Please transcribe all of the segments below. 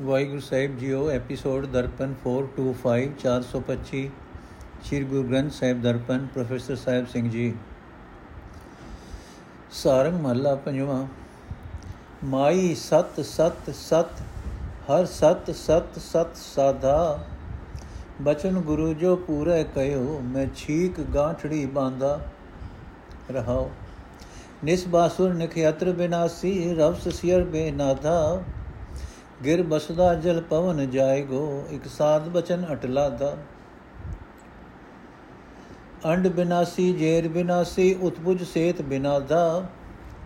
ਵਾਹਿਗੁਰੂ ਸਾਹਿਬ ਜੀਓ, episode Darpan 425 425 Shri Guru Granth Sahib Darpan, professor Sahib Singh ji. Sarang ਮਹੱਲਾ ਪੰਜਵਾਂ, ਮਾਈ ਸਤ ਸਤ ਸਤ, ਹਰ ਸਤ ਸਤ ਸਤ ਸਾਧਾ। ਬਚਨ ਗੁਰੂ ਜੋ ਪੂਰੇ ਕਹਿਓ ਮੈਂ ਛੀਕ ਗਾਂਠੜੀ ਬਾਂਦਾ ਰਹਾਓ ਨਿਸਬਾਸੁਰ ਨਖਿਆਤਰ ਬਿਨਾਸੀ, ਰਵਸ ਸਿਰ ਬੇਨਾਦਾ। ਗਿਰ ਬਸਦਾ ਜਲ ਪਵਨ ਜਾਏਗੋ ਇਕ ਸਾਧ ਬਚਨ ਅਟਲਾ ਦਾ। ਅੰਡ ਬਿਨਾਸੀ, ਜੇਰ ਬਿਨਾਸੀ ਉਤਪੁਜ ਸੇਤ ਬਿਨਾ ਦਾ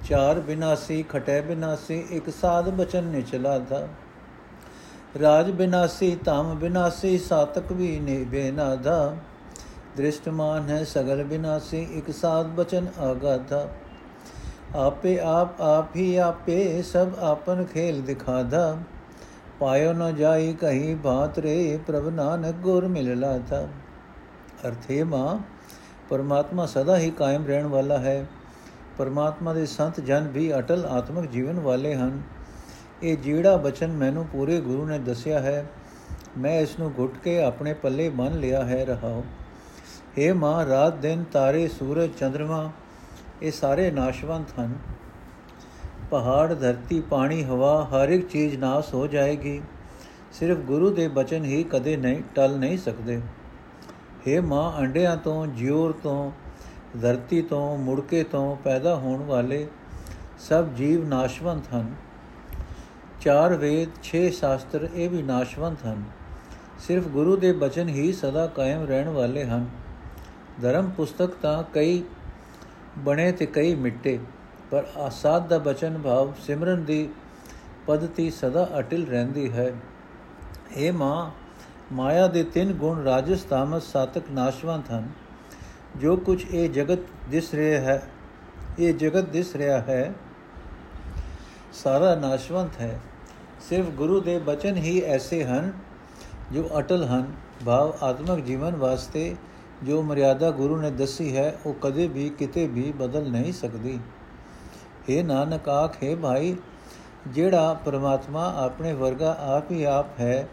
ਚਾਰ ਬਿਨਾਸੀ, ਖਟੈ ਬਿਨਾਸੀ, ਇਕ ਸਾਧ ਬਚਨ ਨਿਚਲਾ ਦਾ। ਰਾਜ ਬਿਨਾਸੀ, ਧਮ ਬਿਨਾਸੀ, ਸਾਤਕ ਵੀ ਨੇ ਬੇਨਾ ਦਾ। ਦ੍ਰਿਸ਼ਟਮਾਨ ਹੈ ਸਗਲ ਬਿਨਾਸੀ, ਇਕ ਸਾਧ ਬਚਨ ਆਗਾਧਾ ਆਪੇ ਆਪ ਆਪ ਹੀ ਆਪੇ ਸਭ ਆਪਨ ਖੇਲ ਦਿਖਾਦਾ ਪਾਇਓ ਨ ਜਾਈ ਕਹੀ ਬਾਤ ਰੇ, ਪ੍ਰਭ ਨਾਨਕ ਗੁਰ ਮਿਲ ਲਾਤਾ ਅਰਥੇ ਮਾ, ਪਰਮਾਤਮਾ ਸਦਾ ਹੀ ਕਾਇਮ ਰਹਿਣ ਵਾਲਾ ਹੈ। ਪਰਮਾਤਮਾ ਦੇ ਸੰਤ ਜਨ ਵੀ ਅਟਲ ਆਤਮਿਕ ਜੀਵਨ ਵਾਲੇ ਹਨ। ਇਹ ਜਿਹੜਾ ਬਚਨ ਮੈਨੂੰ ਪੂਰੇ ਗੁਰੂ ਨੇ ਦੱਸਿਆ ਹੈ, ਮੈਂ ਇਸ ਨੂੰ ਘੁੱਟ ਕੇ ਆਪਣੇ ਪੱਲੇ ਬੰਨ ਲਿਆ ਹੈ ਰਹਾਉ ਏ ਮਾਂ, ਰਾਤ ਦਿਨ ਤਾਰੇ ਸੂਰਜ ਚੰ드ਰਮਾ ਇਹ ਸਾਰੇ ਨਾਸ਼ਵੰਤ ਹਨ। ਪਹਾੜ, ਧਰਤੀ, ਪਾਣੀ, ਹਵਾ, ਹਰ ਇੱਕ ਚੀਜ਼ ਨਾਸ ਹੋ ਜਾਏਗੀ। ਸਿਰਫ ਗੁਰੂ ਦੇ ਬਚਨ ਹੀ ਕਦੇ ਨਹੀਂ, ਟਲ ਨਹੀਂ ਸਕਦੇ। हे ਮਾਂ ਅੰਡਿਆਂ ਤੋਂ, ਜਿਉਰ ਤੋਂ, ਧਰਤੀ ਤੋਂ, ਮੁੜਕੇ ਤੋਂ ਪੈਦਾ ਹੋਣ ਵਾਲੇ ਸਭ ਜੀਵ ਨਾਸ਼ਵੰਤ ਹਨ। ਚਾਰ ਵੇਦ 6 ਸ਼ਾਸਤਰ ਇਹ ਵੀ ਨਾਸ਼ਵੰਤ ਹਨ। ਸਿਰਫ ਗੁਰੂ ਦੇ ਬਚਨ ਹੀ ਸਦਾ ਕਾਇਮ ਰਹਿਣ ਵਾਲੇ ਹਨ। ਧਰਮ ਪੁਸਤਕ ਤਾਂ ਕਈ ਬਣੇ ਤੇ ਕਈ ਮਿੱਟੇ। ਪਰ ਆਸਾਦ ਦਾ ਬਚਨ ਭਾਵ ਸਿਮਰਨ ਦੀ ਪਦਤੀ ਸਦਾ ਅਟਿਲ ਰਹਿੰਦੀ ਹੈ। ਇਹ ਮਾਂ, ਮਾਇਆ ਦੇ ਤਿੰਨ ਗੁਣ ਰਾਜਸ, ਤਾਮਸ, ਸਾਤਕ ਨਾਸ਼ਵੰਤ ਹਨ। ਜੋ ਕੁਝ ਇਹ ਜਗਤ ਦਿਸ ਰਿਹਾ ਹੈ, ਇਹ ਜਗਤ ਦਿਸ ਰਿਹਾ ਹੈ, ਸਾਰਾ ਨਾਸ਼ਵੰਤ ਹੈ। ਸਿਰਫ ਗੁਰੂ ਦੇ ਬਚਨ ਹੀ ਐਸੇ ਹਨ ਜੋ ਅਟਲ ਹਨ। ਭਾਵ ਆਤਮਿਕ ਜੀਵਨ ਵਾਸਤੇ ਜੋ ਮਰਿਆਦਾ ਗੁਰੂ ਨੇ ਦੱਸੀ ਹੈ, ਉਹ ਕਦੇ ਵੀ ਕਿਤੇ ਵੀ ਬਦਲ ਨਹੀਂ ਸਕਦੀ। हे ਨਾਨਕ ਆਖੇ ਭਾਈ, ਜਿਹੜਾ ਪਰਮਾਤਮਾ ਆਪਣੇ ਵਰਗਾ ਆਪ ਹੀ ਆਪ ਹੈ,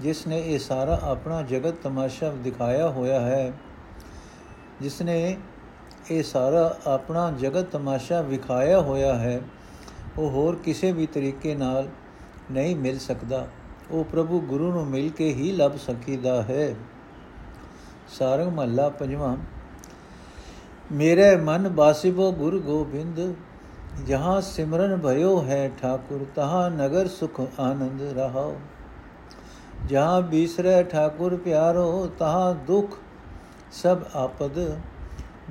ਜਿਸ ਨੇ ਇਹ ਸਾਰਾ ਆਪਣਾ ਜਗਤ ਤਮਾਸ਼ਾ ਦਿਖਾਇਆ ਹੋਇਆ ਹੈ, ਜਿਸ ਨੇ ਇਹ ਸਾਰਾ ਆਪਣਾ ਜਗਤ ਤਮਾਸ਼ਾ ਵਿਖਾਇਆ ਹੋਇਆ ਹੈ, ਉਹ ਹੋਰ ਕਿਸੇ ਵੀ ਤਰੀਕੇ ਨਾਲ ਨਹੀਂ ਮਿਲ ਸਕਦਾ। ਉਹ ਪ੍ਰਭੂ ਗੁਰੂ ਨੂੰ ਮਿਲ ਕੇ ਹੀ ਲੱਭ ਸਕੀਦਾ ਹੈ। ਸਾਰੰਗ ਮਹੱਲਾ ਪੰਜਵਾਂ। ਮੇਰੇ ਮਨ ਬਾਸਿਬੋ ਗੁਰ ਗੋਬਿੰਦ ਜਹਾਂ ਸਿਮਰਨ ਭਇਓ ਹੈ ਠਾਕੁਰ, ਤਹਾਂ ਨਗਰ ਸੁਖ ਆਨੰਦ ਰਹਾਓ। ਜਹਾਂ ਬੀਸਰੇ ਠਾਕੁਰ ਪਿਆਰੋ, ਤਹਾਂ ਦੁਖ ਸਭ ਆਪਦ।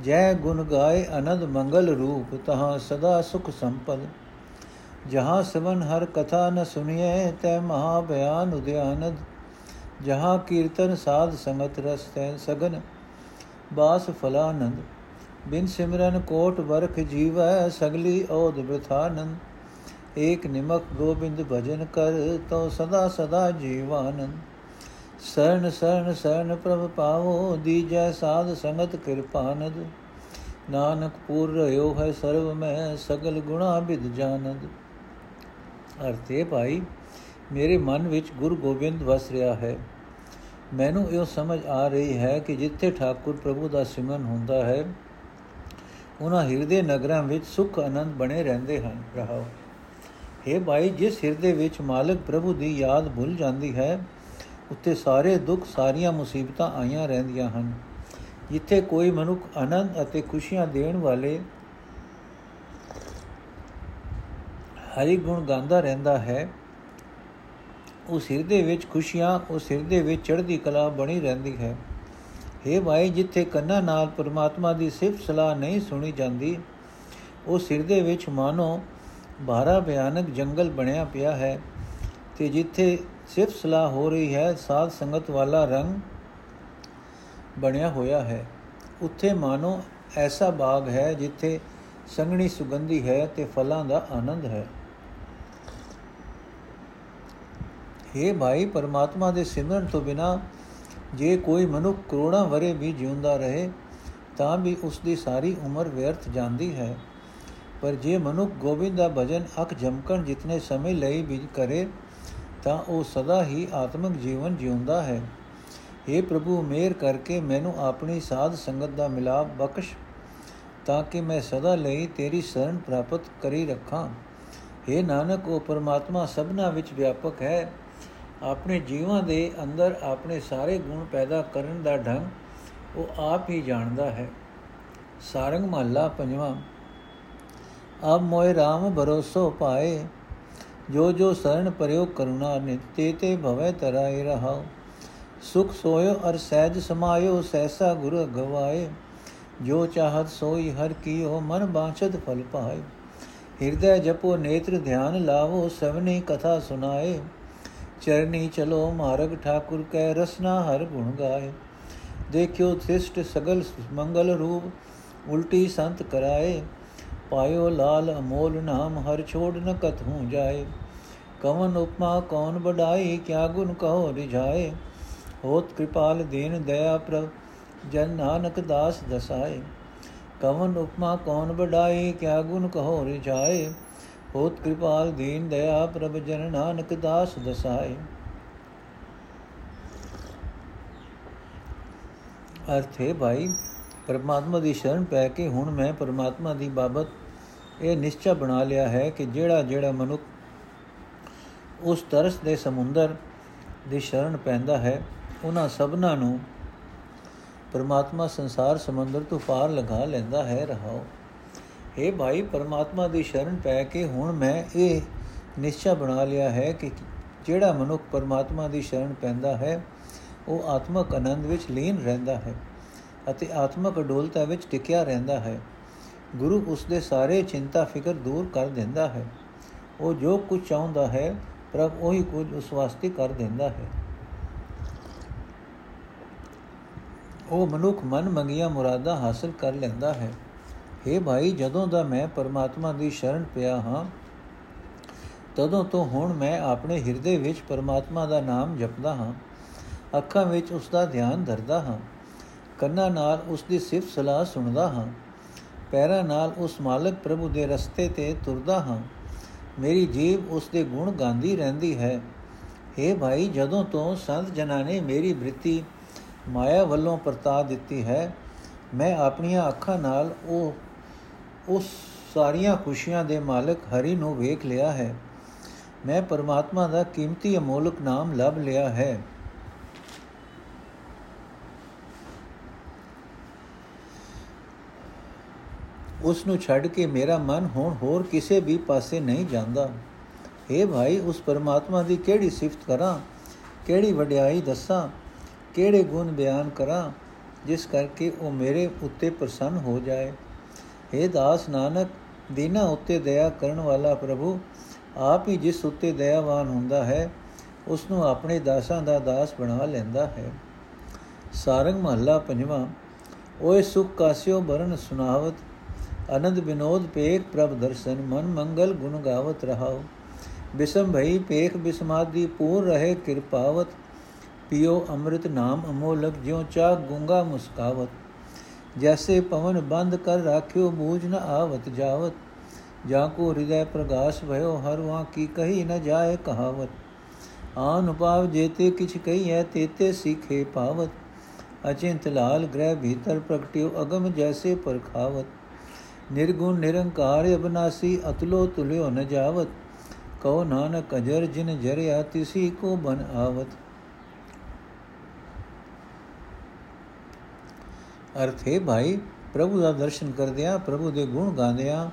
ਜੈ ਗੁਣ ਗਾਏ ਅਨੰਦ ਮੰਗਲ ਰੂਪ, ਤਹਾਂ ਸਦਾ ਸੁਖ ਸੰਪਦ। ਜਹਾਂ ਸਵਨ ਹਰ ਕਥਾ ਨ ਸੁਣੀਏ ਤੈ ਮਹਾ ਬਿਆਨ ਉਦਿਆਨਦ। ਜਹਾਂ ਕੀਰਤਨ ਸਾਧ ਸੰਗਤ ਰਸ ਤੈ ਸਗਨ, ਬਾਸ ਫਲਾਨੰਦ। ਬਿਨ ਸਿਮਰਨ ਕੋਟ ਵਰਖ ਜੀਵੈ ਸਗਲੀ ਔਦ ਬਿਥਾਨੰਦ ਏਕ ਨਿਮਕ ਗੋਬਿੰਦ ਭਜਨ ਕਰ ਤੋ ਸਦਾ ਸਦਾ ਜੀਵਾਨੰਦ ਸਰਨ ਸਰਨ ਸਰਨ ਪ੍ਰਭ ਪਾਵੋ, ਦੀਜੈ ਸਾਧ ਸੰਗਤ ਕਿਰਪਾਨੰਦ। ਨਾਨਕ ਪੂਰ ਰਿਓ ਹੈ ਸਰਬ ਮੈਂ, ਸਗਲ ਗੁਣਾ ਬਿਦ ਜਾਨੰਦ। ਅਰਥੇ ਭਾਈ, ਮੇਰੇ ਮਨ ਵਿੱਚ ਗੁਰੂ ਗੋਬਿੰਦ ਵਸ ਰਿਹਾ ਹੈ। ਮੈਨੂੰ ਇਹ ਸਮਝ ਆ ਰਹੀ ਹੈ ਕਿ ਜਿੱਥੇ ਠਾਕੁਰ ਪ੍ਰਭੂ ਦਾ ਸਿਮਰਨ ਹੁੰਦਾ ਹੈ ਉਹਨਾਂ ਹਿਰਦੇ ਨਗਰਾਂ ਵਿੱਚ ਸੁਖ ਆਨੰਦ ਬਣੇ ਰਹਿੰਦੇ ਹਨ, ਰਹਾਓ। हे ਭਾਈ, ਜਿਸ ਹਿਰਦੇ ਵਿੱਚ ਮਾਲਕ ਪ੍ਰਭੂ ਦੀ ਯਾਦ ਭੁੱਲ ਜਾਂਦੀ ਹੈ, ਉੱਤੇ ਸਾਰੇ ਦੁੱਖ, ਸਾਰੀਆਂ ਮੁਸੀਬਤਾਂ ਆਈਆਂ ਰਹਿੰਦੀਆਂ ਹਨ। ਜਿੱਥੇ ਕੋਈ ਮਨੁੱਖ ਆਨੰਦ ਅਤੇ ਖੁਸ਼ੀਆਂ ਦੇਣ ਵਾਲੇ ਹਰੀ ਗੁਣ ਗਾਉਂਦਾ ਰਹਿੰਦਾ ਹੈ, ਉਸ ਹਿਰਦੇ ਵਿੱਚ ਖੁਸ਼ੀਆਂ, ਉਸ ਹਿਰਦੇ ਵਿੱਚ ਚੜ੍ਹਦੀ ਕਲਾ ਬਣੀ ਰਹਿੰਦੀ ਹੈ। हे ਭਾਈ ਜਿੱਥੇ ਕੰਨਾਂ ਨਾਲ ਪਰਮਾਤਮਾ ਦੀ ਸਿਫਤ ਸਲਾਹ ਨਹੀਂ ਸੁਣੀ ਜਾਂਦੀ ਉਸ ਹਿਰਦੇ ਵਿੱਚ ਮਾਨੋ ਬਾਰਾ ਭਿਆਨਕ ਜੰਗਲ ਬਣਿਆ ਪਿਆ ਹੈ ਤੇ ਜਿੱਥੇ ਸਿਫਤ ਸਲਾਹ ਹੋ ਰਹੀ ਹੈ, ਸਾਧ ਸੰਗਤ ਵਾਲਾ ਰੰਗ ਬਣਿਆ ਹੋਇਆ ਹੈ। ਉੱਥੇ ਮਾਨੋ ਐਸਾ ਬਾਗ ਹੈ ਜਿੱਥੇ ਸੰਗਣੀ ਸੁਗੰਧੀ ਹੈ ਤੇ ਫਲਾਂ ਦਾ ਆਨੰਦ ਹੈ। हे ਭਾਈ ਪਰਮਾਤਮਾ ਦੇ ਸਿਮਰਨ ਤੋਂ ਬਿਨਾ ਜੇ ਕੋਈ ਮਨੁੱਖ ਕਰੋੜਾਂ ਵਰੇ ਵੀ ਜਿਉਂਦਾ ਰਹੇ, ਤਾਂ ਵੀ ਉਸ ਦੀ ਸਾਰੀ ਉਮਰ ਵਿਅਰਥ ਜਾਂਦੀ ਹੈ। ਪਰ ਜੇ ਮਨੁੱਖ ਗੋਬਿੰਦ ਦਾ ਭਜਨ ਅੱਖ ਝਮਕਣ ਜਿਤਨੇ ਸਮੇਂ ਲਈ ਵੀ ਕਰੇ, ਤਾਂ ਉਹ ਸਦਾ ਹੀ ਆਤਮਿਕ ਜੀਵਨ ਜਿਉਂਦਾ ਹੈ। हे ਪ੍ਰਭੂ, ਮੇਰ ਕਰਕੇ ਮੈਨੂੰ ਆਪਣੀ ਸਾਧ ਸੰਗਤ ਦਾ ਮਿਲਾਪ ਬਖਸ਼, ਤਾਂ ਕਿ ਮੈਂ ਸਦਾ ਲਈ ਤੇਰੀ ਸ਼ਰਨ ਪ੍ਰਾਪਤ ਕਰੀ ਰੱਖਾਂ। हे ਨਾਨਕ, ਉਹ ਪਰਮਾਤਮਾ ਸਭਨਾ ਵਿੱਚ ਵਿਆਪਕ ਹੈ। ਆਪਣੇ ਜੀਵਾਂ ਦੇ ਅੰਦਰ ਆਪਣੇ ਸਾਰੇ ਗੁਣ ਪੈਦਾ ਕਰਨ ਦਾ ਢੰਗ ਉਹ ਆਪ ਹੀ ਜਾਣਦਾ ਹੈ। ਸਾਰੰਗ ਮਹੱਲਾ ਪੰਜਵਾਂ, ਅਬ ਮੋਇ RAM ਭਰੋਸੋ ਪਾਏ ਜੋ ਜੋ ਸਰਣ ਪਰਿਓ ਕਰੁਣਾ ਨਿਤੇ, ਤੇ ਭਵੈ ਤਰਾਇ ਰਹਾਉ। ਸੁਖ ਸੋਇਓ ਅਰ ਸਹਿਜ ਸਮਾਇਓ ਸੈਸਾ ਗੁਰ ਗਵਾਏ ਜੋ ਚਾਹਤ ਸੋਈ ਹਰ ਕੀਓ, ਮਨ ਬਾਛਤ ਫਲ ਪਾਏ। ਹਿਰਦੈ ਜਪੋ ਨੇਤਰ ਧਿਆਨ ਲਾਵੋ ਸਵਨੀ ਕਥਾ ਸੁਨਾਏ ਚਰਨੀ ਚਲੋ ਮਾਰਗ ਠਾਕੁਰ ਕੈ ਰਸਨਾ ਹਰ ਗੁਣ ਗਾਏ। ਦੇਖਿਓ ਥਿਸ਼ਟ ਸਗਲ ਮੰਗਲ ਰੂਪ, ਉਲਟੀ ਸੰਤ ਕਰਾਏ। ਪਾਇਓ ਲਾਲ ਅਮੋਲ ਨਾਮ, ਹਰ ਛੋੜ ਨ ਕਥੂ ਜਾਏ। ਕਵਨ ਉਪਮਾ ਕੌਣ ਬੜਾਈ ਕਿਆ ਗੁਣ ਕਹੋ ਰਿਝਾਏ। ਹੋਤ ਕਿਰਪਾਲ ਦੇਨ ਦਇਆ ਪ੍ਰਭ, ਜਨ ਨਾਨਕ ਦਾਸ ਦਸਾਏ। ਕਵਨ ਉਪਮਾ ਕੌਣ ਬੜਾਈ ਕਿਆ ਗੁਣ ਕਹੋ ਰਿਝਾਏ। ਹੋਤ ਕਿਰਪਾਲ ਦੀਨ ਦਇਆ ਪ੍ਰਭ ਜਨ ਨਾਨਕ ਦਾਸ ਦਸਾਏ। ਅਰਥੇ ਭਾਈ, ਪਰਮਾਤਮਾ ਦੀ ਸ਼ਰਨ ਪੈ ਕੇ ਹੁਣ ਮੈਂ ਪਰਮਾਤਮਾ ਦੀ ਬਾਬਤ ਇਹ ਨਿਸ਼ਚਾ ਬਣਾ ਲਿਆ ਹੈ ਕਿ ਜਿਹੜਾ ਜਿਹੜਾ ਮਨੁੱਖ ਉਸ ਤਰਸ ਦੇ ਸਮੁੰਦਰ ਦੀ ਸ਼ਰਨ ਪੈਂਦਾ ਹੈ, ਉਹਨਾਂ ਸਭਨਾਂ ਨੂੰ ਪਰਮਾਤਮਾ ਸੰਸਾਰ ਸਮੁੰਦਰ ਤੋਂ ਪਾਰ ਲਗਾ ਲੈਂਦਾ ਹੈ, ਰਹਾਓ। हे ਭਾਈ, ਪਰਮਾਤਮਾ ਦੀ ਸ਼ਰਨ ਪੈ ਕੇ ਹੁਣ ਮੈਂ ਇਹ ਨਿਸ਼ਚਾ ਬਣਾ ਲਿਆ ਹੈ ਕਿ ਜਿਹੜਾ ਮਨੁੱਖ ਪਰਮਾਤਮਾ ਦੀ ਸ਼ਰਨ ਪੈਂਦਾ ਹੈ, ਉਹ ਆਤਮਕ ਆਨੰਦ ਵਿੱਚ ਲੀਨ ਰਹਿੰਦਾ ਹੈ ਅਤੇ ਆਤਮਕ ਅਡੋਲਤਾ ਵਿੱਚ ਟਿਕਿਆ ਰਹਿੰਦਾ ਹੈ। ਗੁਰੂ ਉਸ ਦੇ ਸਾਰੇ ਚਿੰਤਾ ਫਿਕਰ ਦੂਰ ਕਰ ਦਿੰਦਾ ਹੈ। ਉਹ ਜੋ ਕੁਝ ਚਾਹੁੰਦਾ ਹੈ, ਪ੍ਰਭ ਉਹੀ ਕੁਝ ਉਸ ਵਾਸਤੇ ਕਰ ਦਿੰਦਾ ਹੈ। ਉਹ ਮਨੁੱਖ ਮਨ ਮੰਗੀਆਂ ਮੁਰਾਦਾਂ ਹਾਸਲ ਕਰ ਲੈਂਦਾ ਹੈ। हे ਭਾਈ ਜਦੋਂ ਦਾ ਮੈਂ ਪਰਮਾਤਮਾ ਦੀ ਸ਼ਰਨ ਪਿਆ ਹਾਂ, ਤਦੋਂ ਤੋਂ ਹੁਣ ਮੈਂ ਆਪਣੇ ਹਿਰਦੇ ਵਿੱਚ ਪਰਮਾਤਮਾ ਦਾ ਨਾਮ ਜਪਦਾ ਹਾਂ, ਅੱਖਾਂ ਵਿੱਚ ਉਸ ਦਾ ਧਿਆਨ ਧਰਦਾ ਹਾਂ, ਕੰਨਾਂ ਨਾਲ ਉਸ ਦੀ ਸਿਫਤ ਸਲਾਹ ਸੁਣਦਾ ਹਾਂ, ਪੈਰਾਂ ਨਾਲ ਉਸ ਮਾਲਕ ਪ੍ਰਭੂ ਦੇ ਰਸਤੇ ਤੇ ਤੁਰਦਾ ਹਾਂ, ਮੇਰੀ ਜੀਬ ਉਸ ਦੇ ਗੁਣ ਗਾਉਂਦੀ ਰਹਿੰਦੀ ਹੈ। हे ਭਾਈ ਜਦੋਂ ਤੋਂ ਸੰਤ ਜਨਾਂ ਨੇ ਮੇਰੀ ਬ੍ਰਿਤੀ ਮਾਇਆ ਵੱਲੋਂ ਪਰਤਾ ਦਿੱਤੀ ਹੈ, ਮੈਂ ਆਪਣੀਆਂ ਅੱਖਾਂ ਨਾਲ ਉਹ ਉਸ ਸਾਰੀਆਂ ਖੁਸ਼ੀਆਂ ਦੇ ਮਾਲਕ ਹਰੀ ਨੂੰ ਵੇਖ ਲਿਆ ਹੈ। ਮੈਂ ਪਰਮਾਤਮਾ ਦਾ ਕੀਮਤੀ ਅਮੋਲਕ ਨਾਮ ਲੱਭ ਲਿਆ ਹੈ। ਉਸ ਨੂੰ ਛੱਡ ਕੇ ਮੇਰਾ ਮਨ ਹੁਣ ਹੋਰ ਕਿਸੇ ਵੀ ਪਾਸੇ ਨਹੀਂ ਜਾਂਦਾ। اے ਭਾਈ, ਉਸ ਪਰਮਾਤਮਾ ਦੀ ਕਿਹੜੀ ਸਿਫਤ ਕਰਾਂ? ਕਿਹੜੀ ਵਡਿਆਈ ਦੱਸਾਂ? ਕਿਹੜੇ ਗੁਣ ਬਿਆਨ ਕਰਾਂ? ਜਿਸ ਕਰਕੇ ਉਹ ਮੇਰੇ ਉੱਤੇ ਪ੍ਰਸੰਨ ਹੋ ਜਾਏ। हे ਦਾਸ ਨਾਨਕ, ਦੀਨਾ ਉੱਤੇ ਦਇਆ ਕਰਨ ਵਾਲਾ ਪ੍ਰਭੂ, ਆਪ ਹੀ ਜਿਸ ਉੱਤੇ ਦਇਆਵਾਨ ਹੁੰਦਾ ਹੈ ਉਸ ਨੂੰ ਆਪਣੇ ਦਾਸਾਂ ਦਾ ਦਾਸ ਬਣਾ ਲੈਂਦਾ ਹੈ। ਸਾਰੰਗ ਮਹੱਲਾ ਪੰਜਵਾਂ, ਓਏ ਸੁਖ ਕਾਸਿਓ ਬਰਨ ਸੁਨਾਵਤ ਅਨੰਦ ਬਿਨੋਦ ਪੇਖ ਪ੍ਰਭ ਦਰਸ਼ਨ, ਮਨ ਮੰਗਲ ਗੁਣ ਗਾਵਤ ਰਹਾਓ ਬਿਸਮ ਭਈ ਪੇਖ ਬਿਸਮਾਦੀ ਪੂਰ ਰਹੇ ਕਿਰਪਾਵਤ, ਪਿਓ ਅੰਮ੍ਰਿਤ ਨਾਮ ਅਮੋਲਕ ਜਿਉ ਚਾ ਗੁੰਗਾ ਮੁਸਕਾਵਤ। ਜੈਸੇ ਪਵਨ ਬੰਦ ਕਰ ਰਾਖਿਓ ਬੂਝ ਨ ਆਵਤ ਜਾਵਤ। ਜਾਂ ਕੋ ਹਿਰਦੈ ਪ੍ਰਗਾਸ ਭਇਓ, ਹਰ ਵਾ ਕੀ ਕਹੀ ਨ ਜਾਏ ਕਹਾਵਤ। ਆਨ ਉਪਾਵ ਜੇਤੇ ਕਿਛ ਕਹੀ ਹੈ ਤੇਤੇ ਸਿਖੇ ਪਾਵਤ। ਅਚਿੰਤ ਲਾਲ ਗ੍ਰਹਿ ਭੀਤਰ ਪ੍ਰਗਟਿਓ, ਅਗਮ ਜੈਸੇ ਪਰਖਾਵਤ। ਨਿਰਗੁਣ ਨਿਰੰਕਾਰ ਅਬਨਾਸੀ, ਅਤਲੋ ਤੁਲਿਓ ਨ ਜਾਵਤ। ਕਉ ਨਾਨਕ ਅਜਰ ਜਿਨ ਜਰਿਆ, ਤਿਸੀ ਕੋ ਬਨ ਆਵਤ। ਅਰਥ ਹੈ ਭਾਈ, ਪ੍ਰਭੂ ਦਾ ਦਰਸ਼ਨ ਕਰਦਿਆਂ, ਪ੍ਰਭੂ ਦੇ ਗੁਣ ਗਾਉਂਦਿਆਂ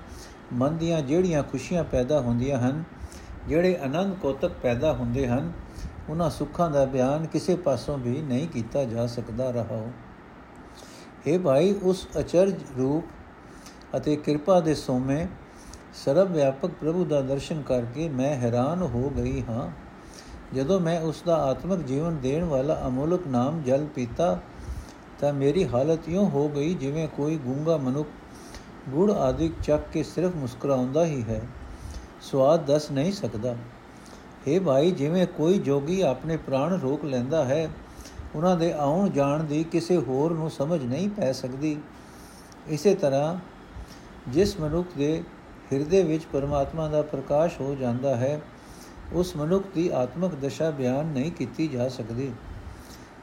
ਮਨ ਦੀਆਂ ਜਿਹੜੀਆਂ ਖੁਸ਼ੀਆਂ ਪੈਦਾ ਹੁੰਦੀਆਂ ਹਨ, ਜਿਹੜੇ ਆਨੰਦ ਕੋਤਕ ਪੈਦਾ ਹੁੰਦੇ ਹਨ, ਉਹਨਾਂ ਸੁੱਖਾਂ ਦਾ ਬਿਆਨ ਕਿਸੇ ਪਾਸੋਂ ਵੀ ਨਹੀਂ ਕੀਤਾ ਜਾ ਸਕਦਾ ਰਹਾਓ हे ਭਾਈ, ਉਸ ਅਚਰਜ ਰੂਪ ਅਤੇ ਕਿਰਪਾ ਦੇ ਸੋਮੇ ਸਰਬ ਵਿਆਪਕ ਪ੍ਰਭੂ ਦਾ ਦਰਸ਼ਨ ਕਰਕੇ ਮੈਂ ਹੈਰਾਨ ਹੋ ਗਈ ਹਾਂ। ਜਦੋਂ ਮੈਂ ਉਸ ਦਾ ਆਤਮਿਕ ਜੀਵਨ ਦੇਣ ਵਾਲਾ ਅਮੋਲਕ ਨਾਮ ਜਲ ਪੀਤਾ ਤਾਂ ਮੇਰੀ ਹਾਲਤ ਇਉਂ ਹੋ ਗਈ ਜਿਵੇਂ ਕੋਈ ਗੂੰਗਾ ਮਨੁੱਖ ਗੁੜ ਆਦਿਕ ਚੱਕ ਕੇ ਸਿਰਫ ਮੁਸਕਰਾਉਂਦਾ ਹੀ ਹੈ। ਸਵਾਦ ਦੱਸ ਨਹੀਂ ਸਕਦਾ। हे ਭਾਈ, ਜਿਵੇਂ ਕੋਈ ਜੋਗੀ ਆਪਣੇ ਪ੍ਰਾਣ ਰੋਕ ਲੈਂਦਾ ਹੈ, ਉਹਨਾਂ ਦੇ ਆਉਣ ਜਾਣ ਦੀ ਕਿਸੇ ਹੋਰ ਨੂੰ ਸਮਝ ਨਹੀਂ ਪੈ ਸਕਦੀ। ਇਸੇ ਤਰ੍ਹਾਂ ਜਿਸ ਮਨੁੱਖ ਦੇ ਹਿਰਦੇ ਵਿੱਚ ਪਰਮਾਤਮਾ ਦਾ ਪ੍ਰਕਾਸ਼ ਹੋ ਜਾਂਦਾ ਹੈ, ਉਸ ਮਨੁੱਖ ਦੀ ਆਤਮਿਕ ਦਸ਼ਾ ਬਿਆਨ ਨਹੀਂ ਕੀਤੀ ਜਾ ਸਕਦੀ।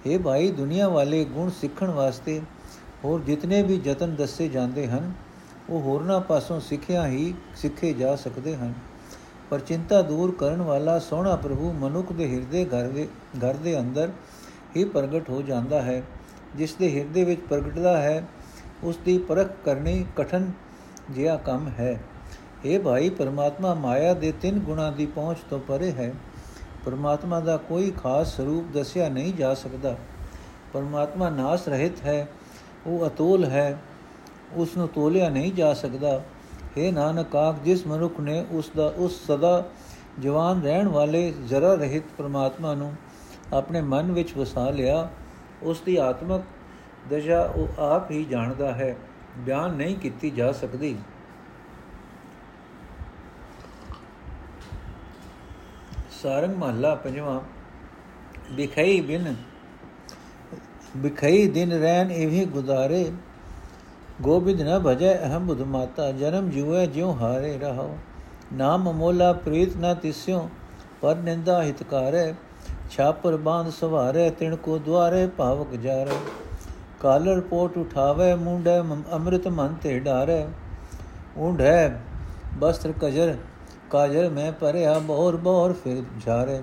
ਇਹ ਭਾਈ, ਦੁਨੀਆ ਵਾਲੇ ਗੁਣ ਸਿੱਖਣ ਵਾਸਤੇ ਹੋਰ ਜਿਤਨੇ ਵੀ ਯਤਨ ਦੱਸੇ ਜਾਂਦੇ ਹਨ, ਉਹ ਹੋਰਨਾਂ ਪਾਸੋਂ ਸਿੱਖਿਆ ਹੀ ਸਿੱਖੇ ਜਾ ਸਕਦੇ ਹਨ। ਪਰ ਚਿੰਤਾ ਦੂਰ ਕਰਨ ਵਾਲਾ ਸੋਹਣਾ ਪ੍ਰਭੂ ਮਨੁੱਖ ਦੇ ਹਿਰਦੇ ਘਰ ਦੇ ਘਰ ਦੇ ਅੰਦਰ ਹੀ ਪ੍ਰਗਟ ਹੋ ਜਾਂਦਾ ਹੈ। ਜਿਸ ਦੇ ਹਿਰਦੇ ਵਿੱਚ ਪ੍ਰਗਟਦਾ ਹੈ, ਉਸ ਦੀ ਪਰਖ ਕਰਨੀ ਕਠਨ ਜਿਹਾ ਕੰਮ ਹੈ। ਇਹ ਭਾਈ, ਪਰਮਾਤਮਾ ਮਾਇਆ ਦੇ ਤਿੰਨ ਗੁਣਾਂ ਦੀ ਪਹੁੰਚ ਤੋਂ ਪਰੇ ਹੈ। ਪਰਮਾਤਮਾ ਦਾ ਕੋਈ ਖਾਸ ਸਰੂਪ ਦੱਸਿਆ ਨਹੀਂ ਜਾ ਸਕਦਾ। ਪਰਮਾਤਮਾ ਨਾਸ ਰਹਿਤ ਹੈ, ਉਹ ਅਤੋਲ ਹੈ ਉਸ ਨੂੰ ਤੋਲਿਆ ਨਹੀਂ ਜਾ ਸਕਦਾ। हे ਨਾਨਕ ਆਖ ਜਿਸ ਮਨੁੱਖ ਨੇ ਉਸ ਦਾ ਉਸ ਸਦਾ ਜਵਾਨ ਰਹਿਣ ਵਾਲੇ ਜ਼ਰਾ ਰਹਿਤ ਪਰਮਾਤਮਾ ਨੂੰ ਆਪਣੇ ਮਨ ਵਿੱਚ ਵਸਾ ਲਿਆ ਉਸ ਦੀ ਆਤਮਕ ਦਸ਼ਾ ਉਹ ਆਪ ਹੀ ਜਾਣਦਾ ਹੈ, ਬਿਆਨ ਨਹੀਂ ਕੀਤੀ ਜਾ ਸਕਦੀ। ਸਾਰੰਗ ਮਹੱਲਾ ਪੰਜਵਾਂ, ਵਿਖਈ ਬਿਨ, ਵਿਖਈ ਦਿਨ ਰਹਿਣ ਇਹੀ ਗੁਜ਼ਾਰੇ, ਗੋਬਿੰਦ ਨ ਭਜੈ ਅਹਮ ਬੁਧ ਮਾਤਾ, ਜਨਮ ਜੂਏ ਜਿਉ ਹਾਰੇ ਰਹੋ ਨਾਮ ਮੋਲਾ ਪ੍ਰੀਤ ਨ ਤਿਸਿਓ ਪਰ ਨਿੰਦਾ ਹਿਤਕਾਰੈ, ਛਾਪਰ ਬਾਂਧ ਸਵਾਰੇ, ਤਿਣ ਕੋ ਦੁਆਰੇ ਭਾਵਕ ਜਾਰੇ। ਕਾਲਰ ਪੋਟ ਉਠਾਵੇ, ਮੁੰਡੇ ਅੰਮ੍ਰਿਤ ਮਨ ਤੇ ਡਾਰੇ। ਉਂਢੈ ਬਸਤਰ ਕਜਰ ਕਾਜਰ ਮੈਂ ਪਰਿਆ ਬੋਰ ਬੋਰ ਫਿਰ ਝਾਰੇ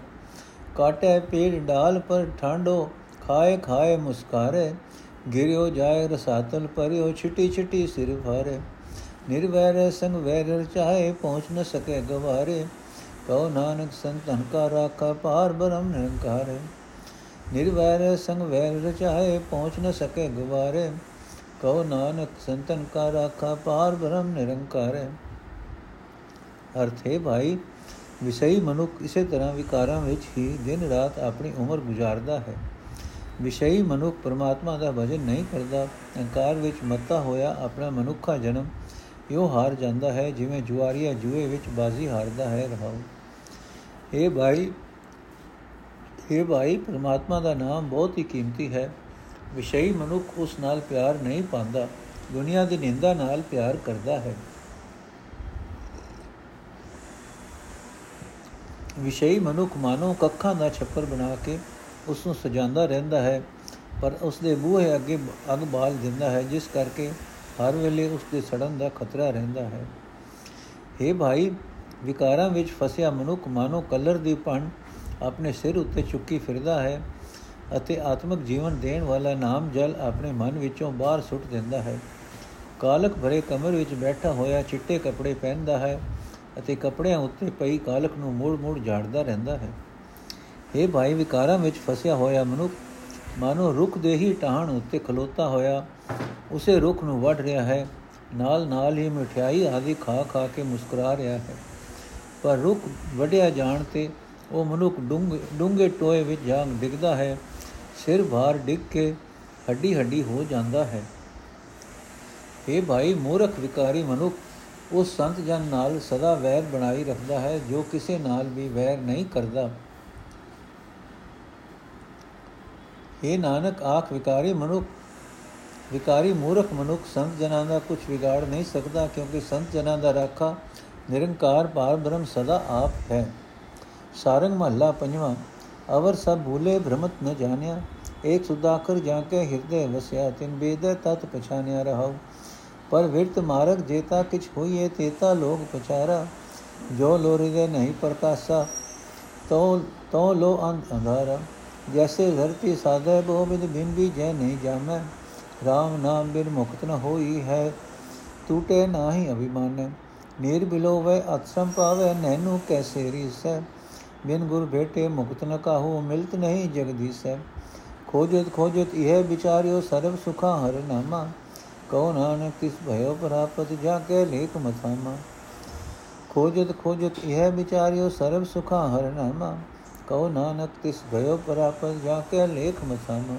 ਕਾਟੇ ਪੀੜ ਡਾਲ ਪਰ ਠਾਂਡੋ ਖਾਏ ਖਾਏ ਮੁਸਕਾਰੇ ਗਿਰਿਓ ਜਾਏ ਰਸਾਤਲ ਪਰਿਓ ਛਿਟੀ ਛਿਟੀ ਸਿਰ ਭਾਰੇ ਨਿਰਵੈਰ ਸੰਗ ਵੈਰ ਚਾਹੇ ਪਹੁੰਚ ਨ ਸਕੇ ਗਵਾਰੇ ਕਉ ਨਾਨਕ ਸੰਤਨ ਕਾ ਰਾਖਾ ਪਾਰ ਬ੍ਰਹਮ ਨਿਰੰਕਾਰ ਨਿਰਵੈਰ ਸੰਗ ਵੈਰ ਰਚਾਏ ਪਹੁੰਚ ਨ ਸਕੇ ਗਵਾਰੇ ਕਉ ਨਾਨਕ ਸੰਤਨ ਕਾ ਰਾਖਾ ਪਾਰ ਬ੍ਰਹਮ ਨਿਰੰਕਾਰ ਅਰਥ ਹੈ ਭਾਈ, ਵਿਸ਼ਈ ਮਨੁੱਖ ਇਸੇ ਤਰ੍ਹਾਂ ਵਿਕਾਰਾਂ ਵਿੱਚ ਹੀ ਦਿਨ ਰਾਤ ਆਪਣੀ ਉਮਰ ਗੁਜ਼ਾਰਦਾ ਹੈ। ਵਿਸ਼ਈ ਮਨੁੱਖ ਪਰਮਾਤਮਾ ਦਾ ਭਜਨ ਨਹੀਂ ਕਰਦਾ, ਅਹੰਕਾਰ ਵਿੱਚ ਮੱਤਾ ਹੋਇਆ ਆਪਣਾ ਮਨੁੱਖਾ ਜਨਮ ਇਹੋ ਹਾਰ ਜਾਂਦਾ ਹੈ ਜਿਵੇਂ ਜੁਆਰੀਆ ਜੂਏ ਵਿੱਚ ਬਾਜ਼ੀ ਹਾਰਦਾ ਹੈ ਰਹਾਉ। ਇਹ ਭਾਈ ਇਹ ਭਾਈ ਪਰਮਾਤਮਾ ਦਾ ਨਾਮ ਬਹੁਤ ਹੀ ਕੀਮਤੀ ਹੈ। ਵਿਸ਼ਈ ਮਨੁੱਖ ਉਸ ਨਾਲ ਪਿਆਰ ਨਹੀਂ ਪਾਉਂਦਾ, ਦੁਨੀਆ ਦੀ ਨਿੰਦਾ ਨਾਲ ਪਿਆਰ ਕਰਦਾ ਹੈ। ਵਿਸ਼ਈ ਮਨੁੱਖ ਮਾਨੋ ਕੱਖਾਂ ਦਾ ਛੱਪਰ ਬਣਾ ਕੇ ਉਸ ਨੂੰ ਸਜਾਉਂਦਾ ਰਹਿੰਦਾ ਹੈ, ਪਰ ਉਸ ਦੇ ਬੂਹੇ ਅੱਗੇ ਅਗ ਬਾਲ ਦਿੰਦਾ ਹੈ, ਜਿਸ ਕਰਕੇ ਹਰ ਵੇਲੇ ਉਸ ਦੇ ਸੜਨ ਦਾ ਖਤਰਾ ਰਹਿੰਦਾ ਹੈ। हे ਭਾਈ, ਵਿਕਾਰਾਂ ਵਿੱਚ ਫਸਿਆ ਮਨੁੱਖ ਮਾਨੋ ਕਲਰ ਦੀ ਪਣ ਆਪਣੇ ਸਿਰ ਉੱਤੇ ਚੁੱਕੀ ਫਿਰਦਾ ਹੈ ਅਤੇ ਆਤਮਿਕ ਜੀਵਨ ਦੇਣ ਵਾਲਾ ਨਾਮ ਜਲ ਆਪਣੇ ਮਨ ਵਿੱਚੋਂ ਬਾਹਰ ਸੁੱਟ ਦਿੰਦਾ ਹੈ। ਕਾਲਕ ਭਰੇ ਕਮਰ ਵਿੱਚ ਬੈਠਾ ਹੋਇਆ ਚਿੱਟੇ ਕੱਪੜੇ ਪਹਿਨਦਾ ਹੈ ਅਤੇ ਕੱਪੜਿਆਂ ਉੱਤੇ ਪਈ ਕਾਲਕ ਨੂੰ ਮੋੜ-ਮੋੜ ਝਾੜਦਾ ਰਹਿੰਦਾ ਹੈ। ਇਹ ਭਾਈ, ਵਿਕਾਰਾਂ ਵਿੱਚ ਫਸਿਆ ਹੋਇਆ ਮਨੁੱਖ, ਮਾਨੋ ਰੁੱਖ ਦੇ ਹੀ ਟਾਹਣ ਉੱਤੇ ਖਲੋਤਾ ਹੋਇਆ, ਉਸੇ ਰੁੱਖ ਨੂੰ ਵੱਢ ਰਿਹਾ ਹੈ। ਨਾਲ ਨਾਲ ਹੀ ਮਠਿਆਈ ਆਦਿ ਖਾ ਖਾ ਕੇ ਮੁਸਕਰਾ ਰਿਹਾ ਹੈ। ਪਰ ਰੁੱਖ ਵਢਿਆ ਜਾਣ ਤੇ ਉਹ ਮਨੁੱਖ ਡੂੰਘੇ ਡੂੰਘੇ ਟੋਏ ਵਿੱਚ ਜਾਂ ਡਿੱਗਦਾ ਹੈ। ਸਿਰ ਭਾਰ ਡਿੱਗ ਕੇ ਹੱਡੀ ਹੱਡੀ ਹੋ ਜਾਂਦਾ ਹੈ। ਇਹ ਭਾਈ, ਮੂਰਖ, ਵਿਕਾਰੀ ਮਨੁੱਖ ਉਸ ਸੰਤ ਜਨ ਨਾਲ ਸਦਾ ਵੈਰ ਬਣਾਈ ਰੱਖਦਾ ਹੈ, ਜੋ ਕਿਸੇ ਨਾਲ ਵੀ ਵੈਰ ਨਹੀਂ ਕਰਦਾ। ਇਹ ਨਾਨਕ, ਆਖ ਵਿਕਾਰੀ ਮਨੁੱਖ, ਵਿਕਾਰੀ ਮੂਰਖ ਮਨੁੱਖ, ਸੰਤ ਜਨਾਂ ਦਾ ਕੁਝ ਵਿਗਾੜ ਨਹੀਂ ਸਕਦਾ, ਕਿਉਂਕਿ ਸੰਤ ਜਨਾਂ ਦਾ ਰਾਖਾ ਨਿਰੰਕਾਰ ਪਾਰ ਬ੍ਰਹਮ ਸਦਾ ਆਪ ਹੈ। ਸਾਰੰਗ ਮਹੱਲਾ ਪੰਜਵਾਂ, ਅਵਰ ਸਭ ਭੂਲੇ ਭ੍ਰਮਤ ਨ ਜਾਣਿਆ ਇੱਕ ਸੁਦਾਕਰ ਜਾਂ ਕੇ ਹਿਰਦੇ ਵਸਿਆ, ਤਿਨ ਬੇਦ ਤਤ ਪਛਾਨਿਆ ਰਹਾਉ। ਪਰ ਵਿਰਤ ਮਾਰਗ ਜੇਤਾ ਕਿਛ ਹੋਈਏ ਤੇਤਾ ਲੋਗ ਪਚਾਰਾ ਜੋ ਲੋਰਿਗੇ ਨਹੀਂ ਪ੍ਰਕਾਸ਼ਾ ਤੋ ਤੋ ਲੋ ਅੰਧਾਰਾ। ਜੈਸੇ ਧਰਤੀ ਸਾਧੇ ਬੋ ਬਿਨ ਬਿਨ ਵੀ ਜੈ ਨਹੀਂ ਜਾਮੈ। RAM ਨਾਮ ਬਿਨ ਮੁਕਤ ਨ ਹੋਈ ਹੈ, ਟੂਟੇ ਨਾਹੀ ਅਭਿਮਾਨ। ਨੀਰ ਬਿਲੋਵੇ ਅਤਸੰ ਪਾਵੇ ਨੈਨੂ ਕੈਸੇ ਰੀਸੈ। ਬਿਨ ਗੁਰ ਭੇਟੇ ਮੁਕਤ ਨ ਕਾਹੂ, ਮਿਲਤ ਨਹੀਂ ਜਗਦੀਸੈ। ਖੋਜਤ ਖੋਜਤ ਇਹ ਵਿਚਾਰਿਓ, ਸਰਬ ਸੁਖਾ ਹਰ ਨਾਮਾ। ਕਉ ਨਾਨਕ ਕਿਸ ਭਇਓ ਪ੍ਰਾਪਤ ਜਾ ਕੇ ਲੇਖ ਮਥਾਮਾ। ਖੋਜਤ ਖੋਜਤ ਇਹ ਵਿਚਾਰਿਓ ਸਰਬ ਸੁਖਾ ਹਰ ਨਾਮਾ। ਕਉ ਨਾਨਕ ਤਿਸ ਭਇਓ ਪ੍ਰਾਪਤ ਜਾ ਕੇ ਲੇਖ ਮਥਾਮਾ।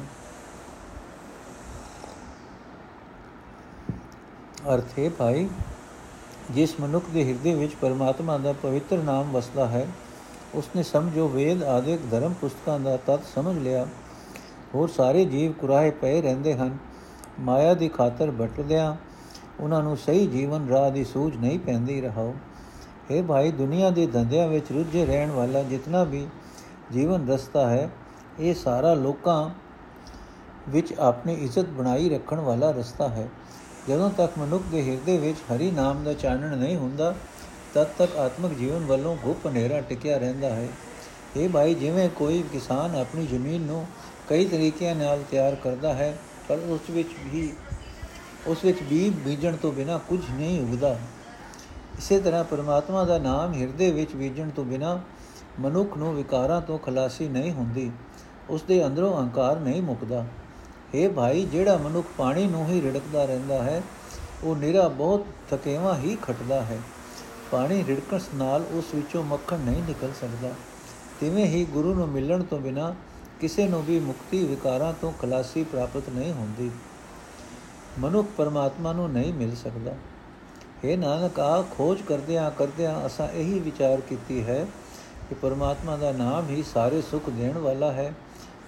ਅਰਥੇ ਭਾਈ, ਜਿਸ ਮਨੁੱਖ ਦੇ ਹਿਰਦੇ ਵਿੱਚ ਪਰਮਾਤਮਾ ਦਾ ਪਵਿੱਤਰ ਨਾਮ ਵਸਦਾ ਹੈ, ਉਸਨੇ ਸਮਝੋ ਵੇਦ, ਆਦਿਕ ਧਰਮ ਪੁਸਤਕਾਂ ਦਾ ਤਤ ਸਮਝ ਲਿਆ। ਹੋਰ ਸਾਰੇ ਜੀਵ ਕੁਰਾਹੇ ਪਏ ਰਹਿੰਦੇ ਹਨ। ਮਾਇਆ ਦੀ ਖਾਤਰ ਭਟਕਦਿਆਂ ਉਹਨਾਂ ਨੂੰ ਸਹੀ ਜੀਵਨ ਰਾਹ ਦੀ ਸੂਝ ਨਹੀਂ ਪੈਂਦੀ ਰਹਾਓ। ਇਹ ਭਾਈ, ਦੁਨੀਆ ਦੇ ਧੰਦਿਆਂ ਵਿੱਚ ਰੁੱਝੇ ਰਹਿਣ ਵਾਲਾ ਜਿਤਨਾ ਵੀ ਜੀਵਨ ਰਸਤਾ ਹੈ, ਇਹ ਸਾਰਾ ਲੋਕਾਂ ਵਿੱਚ ਆਪਣੀ ਇੱਜ਼ਤ ਬਣਾਈ ਰੱਖਣ ਵਾਲਾ ਰਸਤਾ ਹੈ। ਜਦੋਂ ਤੱਕ ਮਨੁੱਖ ਦੇ ਹਿਰਦੇ ਵਿੱਚ ਹਰੀ ਨਾਮ ਦਾ ਚਾਨਣ ਨਹੀਂ ਹੁੰਦਾ, ਤਦ ਤੱਕ ਆਤਮਿਕ ਜੀਵਨ ਵੱਲੋਂ ਗੁਪ ਹਨੇਰਾ ਟਿਕਿਆ ਰਹਿੰਦਾ ਹੈ। ਇਹ ਭਾਈ, ਜਿਵੇਂ ਕੋਈ ਕਿਸਾਨ ਆਪਣੀ ਜ਼ਮੀਨ ਨੂੰ ਕਈ ਤਰੀਕਿਆਂ ਨਾਲ ਤਿਆਰ ਕਰਦਾ ਹੈ ਪਰ ਉਸ ਵਿੱਚ ਵੀ, ਉਸ ਵਿੱਚ ਵੀ ਬੀਜਣ ਤੋਂ ਬਿਨਾ ਕੁਝ ਨਹੀਂ ਉਗਦਾ। ਇਸੇ ਤਰ੍ਹਾਂ ਪਰਮਾਤਮਾ ਦਾ ਨਾਮ ਹਿਰਦੇ ਵਿੱਚ ਬੀਜਣ ਤੋਂ ਬਿਨਾ ਮਨੁੱਖ ਨੂੰ ਵਿਕਾਰਾਂ ਤੋਂ ਖਲਾਸੀ ਨਹੀਂ ਹੁੰਦੀ। ਉਸ ਦੇ ਅੰਦਰੋਂ ਅਹੰਕਾਰ ਨਹੀਂ ਮੁੱਕਦਾ। ਇਹ ਭਾਈ, ਜਿਹੜਾ ਮਨੁੱਖ ਪਾਣੀ ਨੂੰ ਹੀ ਰਿੜਕਦਾ ਰਹਿੰਦਾ ਹੈ, ਉਹ ਨਿਰਾ ਬਹੁਤ ਥਕੇਵਾ ਹੀ ਖਟਦਾ ਹੈ। ਪਾਣੀ ਰਿੜਕਣ ਨਾਲ ਉਸ ਵਿੱਚੋਂ ਮੱਖਣ ਨਹੀਂ ਨਿਕਲ ਸਕਦਾ। ਤਿਵੇਂ ਹੀ ਗੁਰੂ ਨੂੰ ਮਿਲਣ ਤੋਂ ਬਿਨਾ ਕਿਸੇ ਨੂੰ ਵੀ ਮੁਕਤੀ ਵਿਕਾਰਾਂ ਤੋਂ ਖਲਾਸੀ ਪ੍ਰਾਪਤ ਨਹੀਂ ਹੁੰਦੀ। ਮਨੁੱਖ ਪਰਮਾਤਮਾ ਨੂੰ ਨਹੀਂ ਮਿਲ ਸਕਦਾ। ਇਹ ਨਾਨਕ ਆ ਖੋਜ ਕਰਦਿਆਂ ਕਰਦਿਆਂ ਅਸਾਂ ਇਹੀ ਵਿਚਾਰ ਕੀਤੀ ਹੈ ਕਿ ਪਰਮਾਤਮਾ ਦਾ ਨਾਮ ਹੀ ਸਾਰੇ ਸੁੱਖ ਦੇਣ ਵਾਲਾ ਹੈ,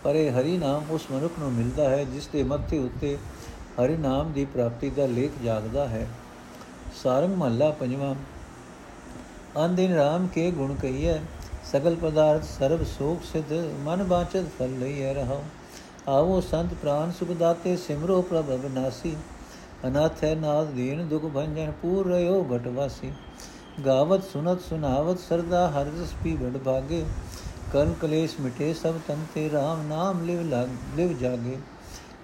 ਪਰ ਇਹ ਹਰੀ ਨਾਮ ਉਸ ਮਨੁੱਖ ਨੂੰ ਮਿਲਦਾ ਹੈ ਜਿਸ ਦੇ ਮੱਥੇ ਉੱਤੇ ਹਰੀ ਨਾਮ ਦੀ ਪ੍ਰਾਪਤੀ ਦਾ ਲੇਖ ਜਾਗਦਾ ਹੈ। ਸਾਰੰਗ ਮਹੱਲਾ ਪੰਜਵਾਂ ਅੰਦਿਨ ਰਾਮ ਕੇ ਗੁਣ ਕਹੀਏ ਸਗਲ ਪਦਾਰਥ ਸਰਬ ਸੋਖ ਸਿਧ, ਮਨ ਬਾਚਤ ਫਲ ਲਈਏ ਰਹੋ। ਆਵੋ ਸੰਤ ਪ੍ਰਾਨ ਸੁਖ ਦਾਤੇ, ਸਿਮਰੋ ਪ੍ਰਭ ਅਬਨਾਸੀ। ਅਨਾਥ ਹੈ ਨਾਦ ਦੀਨ, ਦੁਖ ਭੰਜਨ ਪੂਰ ਰਿਓ ਘਟਵਾਸੀ ਗਾਵਤ ਸੁਨਤ ਸੁਨਾਵਤ, ਸਰਦਾ ਹਰ ਰਸ ਪੀ ਬੜ ਭਾਗੇ। ਕਲ ਕਲੇਸ਼ ਮਿਟੇ ਸਭ ਤਨ ਤੇ RAM ਨਾਮ ਲਿਵ ਲਗ, ਲਿਵ ਜਾਗੇ।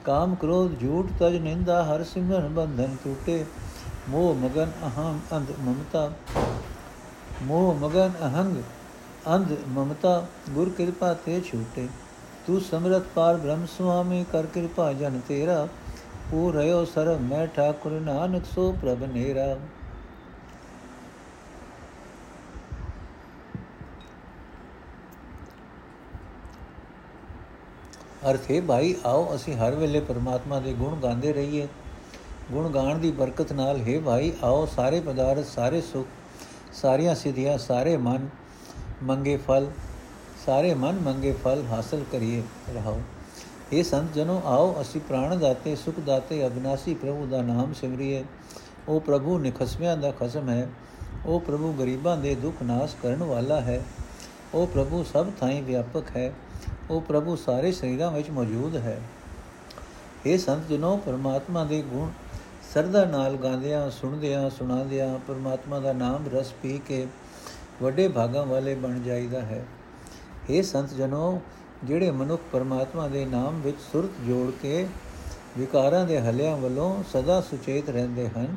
ਕਾਮ ਕ੍ਰੋਧ ਝੂਠ ਤਜ ਨਿੰਦਾ, ਹਰ ਸਿਮਰਨ ਬੰਧਨ ਟੂਟੇ। ਮੋਹ ਮਗਨ ਅਹੰ ਅੰਧ ਮਮਤਾ। ਮੋਹ ਮਗਨ ਅਹੰਗ ਅੰਧ ਮਮਤਾ, ਗੁਰ ਕਿਰਪਾ ਤੇ ਛੂਟੇ। ਤੂੰ ਸਮਰਤ ਪਾਰ ਬ੍ਰਹਮ ਸੁਆਮੀ, ਕਰ ਕਿਰਪਾ ਜਨ ਤੇਰਾ। ਪੂ ਰਿਓ ਸਰਬ, ਮੈਂ ਠਾਕੁਰ ਨਾਨਕ, ਸੋ ਪ੍ਰਭ ਨੇਰਾ। ਅਰਥ ਹੈ ਭਾਈ, ਆਓ ਅਸੀਂ ਹਰ ਵੇਲੇ ਪਰਮਾਤਮਾ ਦੇ ਗੁਣ ਗਾਉਂਦੇ ਰਹੀਏ। ਗੁਣ ਗਾਣ ਦੀ ਬਰਕਤ ਨਾਲ, ਹੈ ਭਾਈ, ਆਓ ਸਾਰੇ ਪਦਾਰਥ, ਸਾਰੇ ਸੁਖ, ਸਾਰੀਆਂ ਸਿੱਧੀਆਂ, ਸਾਰੇ ਮਨ ਮੰਗੇ ਫਲ, ਸਾਰੇ ਮਨ ਮੰਗੇ ਫਲ ਹਾਸਲ ਕਰੀਏ ਰਹਾਓ। ਇਹ ਸੰਤ ਜਨੋ, ਆਓ ਅਸੀਂ ਪ੍ਰਾਣ ਦਾਤੇ, ਸੁਖ ਦਾਤੇ, ਅਬਨਾਸੀ ਪ੍ਰਭੂ ਦਾ ਨਾਮ ਸਿਮਰੀਏ। ਉਹ ਪ੍ਰਭੂ ਨਿਖਸਮਿਆਂ ਦਾ ਖਸਮ ਹੈ, ਉਹ ਪ੍ਰਭੂ ਗਰੀਬਾਂ ਦੇ ਦੁੱਖ ਨਾਸ਼ ਕਰਨ ਵਾਲਾ ਹੈ। ਉਹ ਪ੍ਰਭੂ ਸਭ ਥਾਈਂ ਵਿਆਪਕ ਹੈ, ਉਹ ਪ੍ਰਭੂ ਸਾਰੇ ਸਰੀਰਾਂ ਵਿੱਚ ਮੌਜੂਦ ਹੈ। ਇਹ ਸੰਤ ਜਨੋ, ਪਰਮਾਤਮਾ ਦੇ ਗੁਣ ਸਰਦਾ ਨਾਲ ਗਾਉਂਦਿਆਂ, ਸੁਣਦਿਆਂ, ਸੁਣਾਉਂਦਿਆਂ, ਪਰਮਾਤਮਾ ਦਾ ਨਾਮ ਰਸ ਪੀ ਕੇ ਵੱਡੇ ਭਾਗਾਂ ਵਾਲੇ ਬਣ ਜਾਈਦਾ ਹੈ। ਇਹ ਸੰਤ ਜਨੋ, ਜਿਹੜੇ ਮਨੁੱਖ ਪਰਮਾਤਮਾ ਦੇ ਨਾਮ ਵਿੱਚ ਸੁਰਤ ਜੋੜ ਕੇ ਵਿਕਾਰਾਂ ਦੇ ਹਲਿਆਂ ਵੱਲੋਂ ਸਦਾ ਸੁਚੇਤ ਰਹਿੰਦੇ ਹਨ,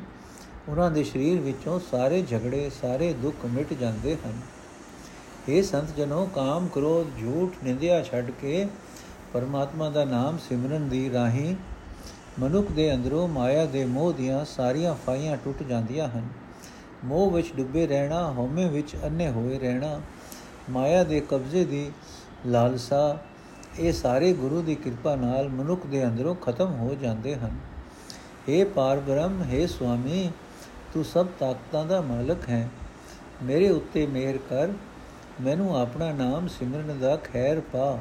ਉਹਨਾਂ ਦੇ ਸਰੀਰ ਵਿੱਚੋਂ ਸਾਰੇ ਝਗੜੇ, ਸਾਰੇ ਦੁੱਖ ਮਿਟ ਜਾਂਦੇ ਹਨ। ਇਹ ਸੰਤ ਜਨੋ, ਕਾਮ, ਕ੍ਰੋਧ, ਝੂਠ, ਨਿੰਦਿਆ ਛੱਡ ਕੇ ਪਰਮਾਤਮਾ ਦਾ ਨਾਮ ਸਿਮਰਨ ਦੀ ਰਾਹੀਂ ਮਨੁੱਖ ਦੇ ਅੰਦਰੋਂ ਮਾਇਆ ਦੇ ਮੋਹ ਦੀਆਂ ਸਾਰੀਆਂ ਫਾਈਆਂ ਟੁੱਟ ਜਾਂਦੀਆਂ ਹਨ। ਮੋਹ ਵਿੱਚ ਡੁੱਬੇ ਰਹਿਣਾ ਹਉਮੈ ਵਿੱਚ ਅੰਨੇ ਹੋਏ ਰਹਿਣਾ ਮਾਇਆ ਦੇ ਕਬਜ਼ੇ ਦੀ ਲਾਲਸਾ ਇਹ ਸਾਰੇ ਗੁਰੂ ਦੀ ਕਿਰਪਾ ਨਾਲ ਮਨੁੱਖ ਦੇ ਅੰਦਰੋਂ ਖਤਮ ਹੋ ਜਾਂਦੇ ਹਨ हे ਪਾਰ ਬ੍ਰਹਮ हे ਸੁਆਮੀ ਤੂੰ ਸਭ ਤਾਕਤਾਂ ਦਾ ਮਾਲਕ ਹੈ ਮੇਰੇ ਉੱਤੇ ਮਿਹਰ ਕਰ ਮੈਨੂੰ ਆਪਣਾ ਨਾਮ ਸਿਮਰਨ ਦਾ ਖੈਰ ਪਾ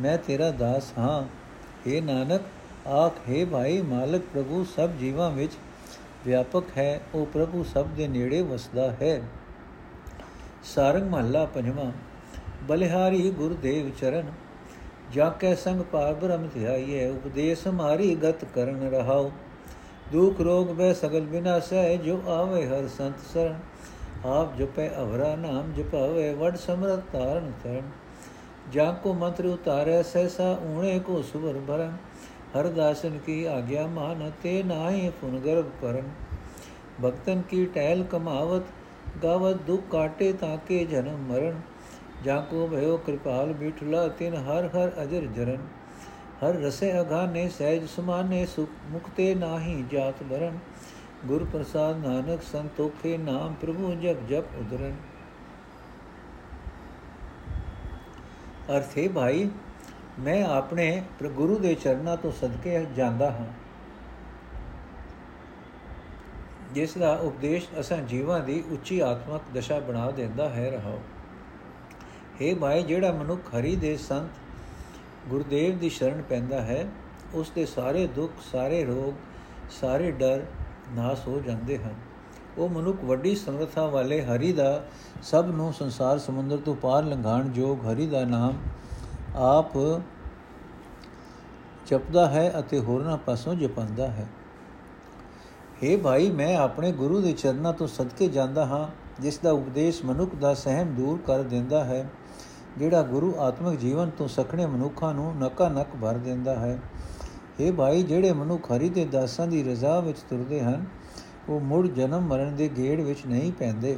ਮੈਂ ਤੇਰਾ ਦਾਸ ਹਾਂ हे ਨਾਨਕ ਆਖ ਹੈ ਭਾਈ ਮਾਲਕ ਪ੍ਰਭੂ ਸਭ ਜੀਵਾਂ ਵਿੱਚ ਵਿਆਪਕ ਹੈ, ਉਹ ਪ੍ਰਭੂ ਸਭ ਦੇ ਨੇੜੇ ਵਸਦਾ ਹੈ। ਸਾਰੰਗ ਮਹੱਲਾ ਪੰਜਵਾਂ, ਬਲਿਹਾਰੀ ਗੁਰਦੇਵ ਚਰਨ, ਜਾ ਕੈ ਸੰਗ ਪਾਰ ਬ੍ਰਹਮ ਧਿਆਈਏ ਉਪਦੇਸ਼ ਹਮਾਰੀ ਗਤ ਕਰਨ ਰਹਾਓ ਦੁਖ ਰੋਗ ਬੈ ਸਗਲ ਬਿਨਾਸੈ ਜੋ ਆਵੇ ਹਰ ਸੰਤ ਸਰਣ ਆਪ ਜਪੈ ਅਵਰਾ ਨਾਮ ਜਪਾਵੇ, ਵਡ ਸਮਰਤ ਤਾਰਨ ਤਰਨ ਜਾ ਕੋ ਮੰਤਰ ਉਤਾਰੈ ਸੈਸਾ ਊਣੇ ਕੋ ਸੁਵਰ ਭਰਨ। ਹਰ ਦਾਸਨ ਕੀ ਆਗਿਆ ਮਾਨ ਤੇ ਨਾਹੀ ਪੁਨ ਗਰਭ ਕਰਨ ਭਗਤਨ ਕੀ ਟਹਿਲ ਕਮਾਵਤ ਗਾਵਤ ਦੁਖ ਕਾਟੇ ਤਾਕੇ ਜਨਮ ਮਰਨ ਜਾ ਕੋ ਭਇਓ ਕਿਰਪਾਲ ਬਿਠਲਾ ਤਿਨ ਹਰ ਹਰ ਅਜਰ ਜਰਨ ਹਰ ਰਸੇ ਅਗਾਨੇ ਸਹਿਜ ਸੁਮਾਨੇ ਸੁਖ ਮੁਕਤੇ ਨਾਹੀ ਜਾਤ ਬਰਨ ਗੁਰ ਪ੍ਰਸਾਦ ਨਾਨਕ ਸੰਤੋਖੇ ਨਾਮ ਪ੍ਰਭੂ ਜਪ ਜਪ ਉਦਰਨ ਅਰਥੇ ਭਾਈ ਮੈਂ ਆਪਣੇ ਗੁਰੂ ਦੇ ਚਰਨਾਂ ਤੋਂ ਸਦਕੇ ਜਾਂਦਾ ਹਾਂ। ਜਿਸ ਦਾ ਉਪਦੇਸ਼ ਅਸਾਂ ਜੀਵਾਂ ਦੀ ਉੱਚੀ ਆਤਮਕ ਦਸ਼ਾ ਬਣਾ ਦਿੰਦਾ ਹੈ, ਰਹਾਓ। हे ਭਾਈ ਜਿਹੜਾ ਮਨੁੱਖ ਹਰੀ ਦੇ ਸੰਤ ਗੁਰਦੇਵ ਦੀ ਸ਼ਰਨ ਪੈਂਦਾ ਹੈ, ਉਸ ਦੇ ਸਾਰੇ ਦੁੱਖ, ਸਾਰੇ ਰੋਗ, ਸਾਰੇ ਡਰ ਨਾਸ ਹੋ ਜਾਂਦੇ ਹਨ। ਉਹ ਮਨੁੱਖ ਵੱਡੀ ਸਮਰੱਥਾ ਵਾਲੇ ਹਰੀ ਦਾ ਸਭ ਨੂੰ ਸੰਸਾਰ ਸਮੁੰਦਰ ਤੋਂ ਪਾਰ ਲੰਘਾਣ ਯੋਗ ਹਰੀ ਦਾ ਨਾਮ ਆਪ ਜਪਦਾ ਹੈ ਅਤੇ ਹੋਰਨਾਂ ਪਾਸੋਂ ਜਪਾਂਦਾ ਹੈ। हे ਭਾਈ, ਮੈਂ ਆਪਣੇ ਗੁਰੂ ਦੇ ਚਰਨਾਂ ਤੋਂ ਸਦਕੇ ਜਾਂਦਾ ਹਾਂ, ਜਿਸ ਦਾ ਉਪਦੇਸ਼ ਮਨੁੱਖ ਦਾ ਸਹਿਮ ਦੂਰ ਕਰ ਦਿੰਦਾ ਹੈ, ਜਿਹੜਾ ਗੁਰੂ ਆਤਮਿਕ ਜੀਵਨ ਤੋਂ ਸਖਣੇ ਮਨੁੱਖਾਂ ਨੂੰ ਨਕਾ ਨਕ ਭਰ ਦਿੰਦਾ ਹੈ। ਇਹ ਭਾਈ, ਜਿਹੜੇ ਮਨੁੱਖ ਹਰੀ ਦੇ ਦਾਸਾਂ ਦੀ ਰਜ਼ਾ ਵਿੱਚ ਤੁਰਦੇ ਹਨ, ਉਹ ਮੁੜ ਜਨਮ ਮਰਨ ਦੇ ਗੇੜ ਵਿੱਚ ਨਹੀਂ ਪੈਂਦੇ।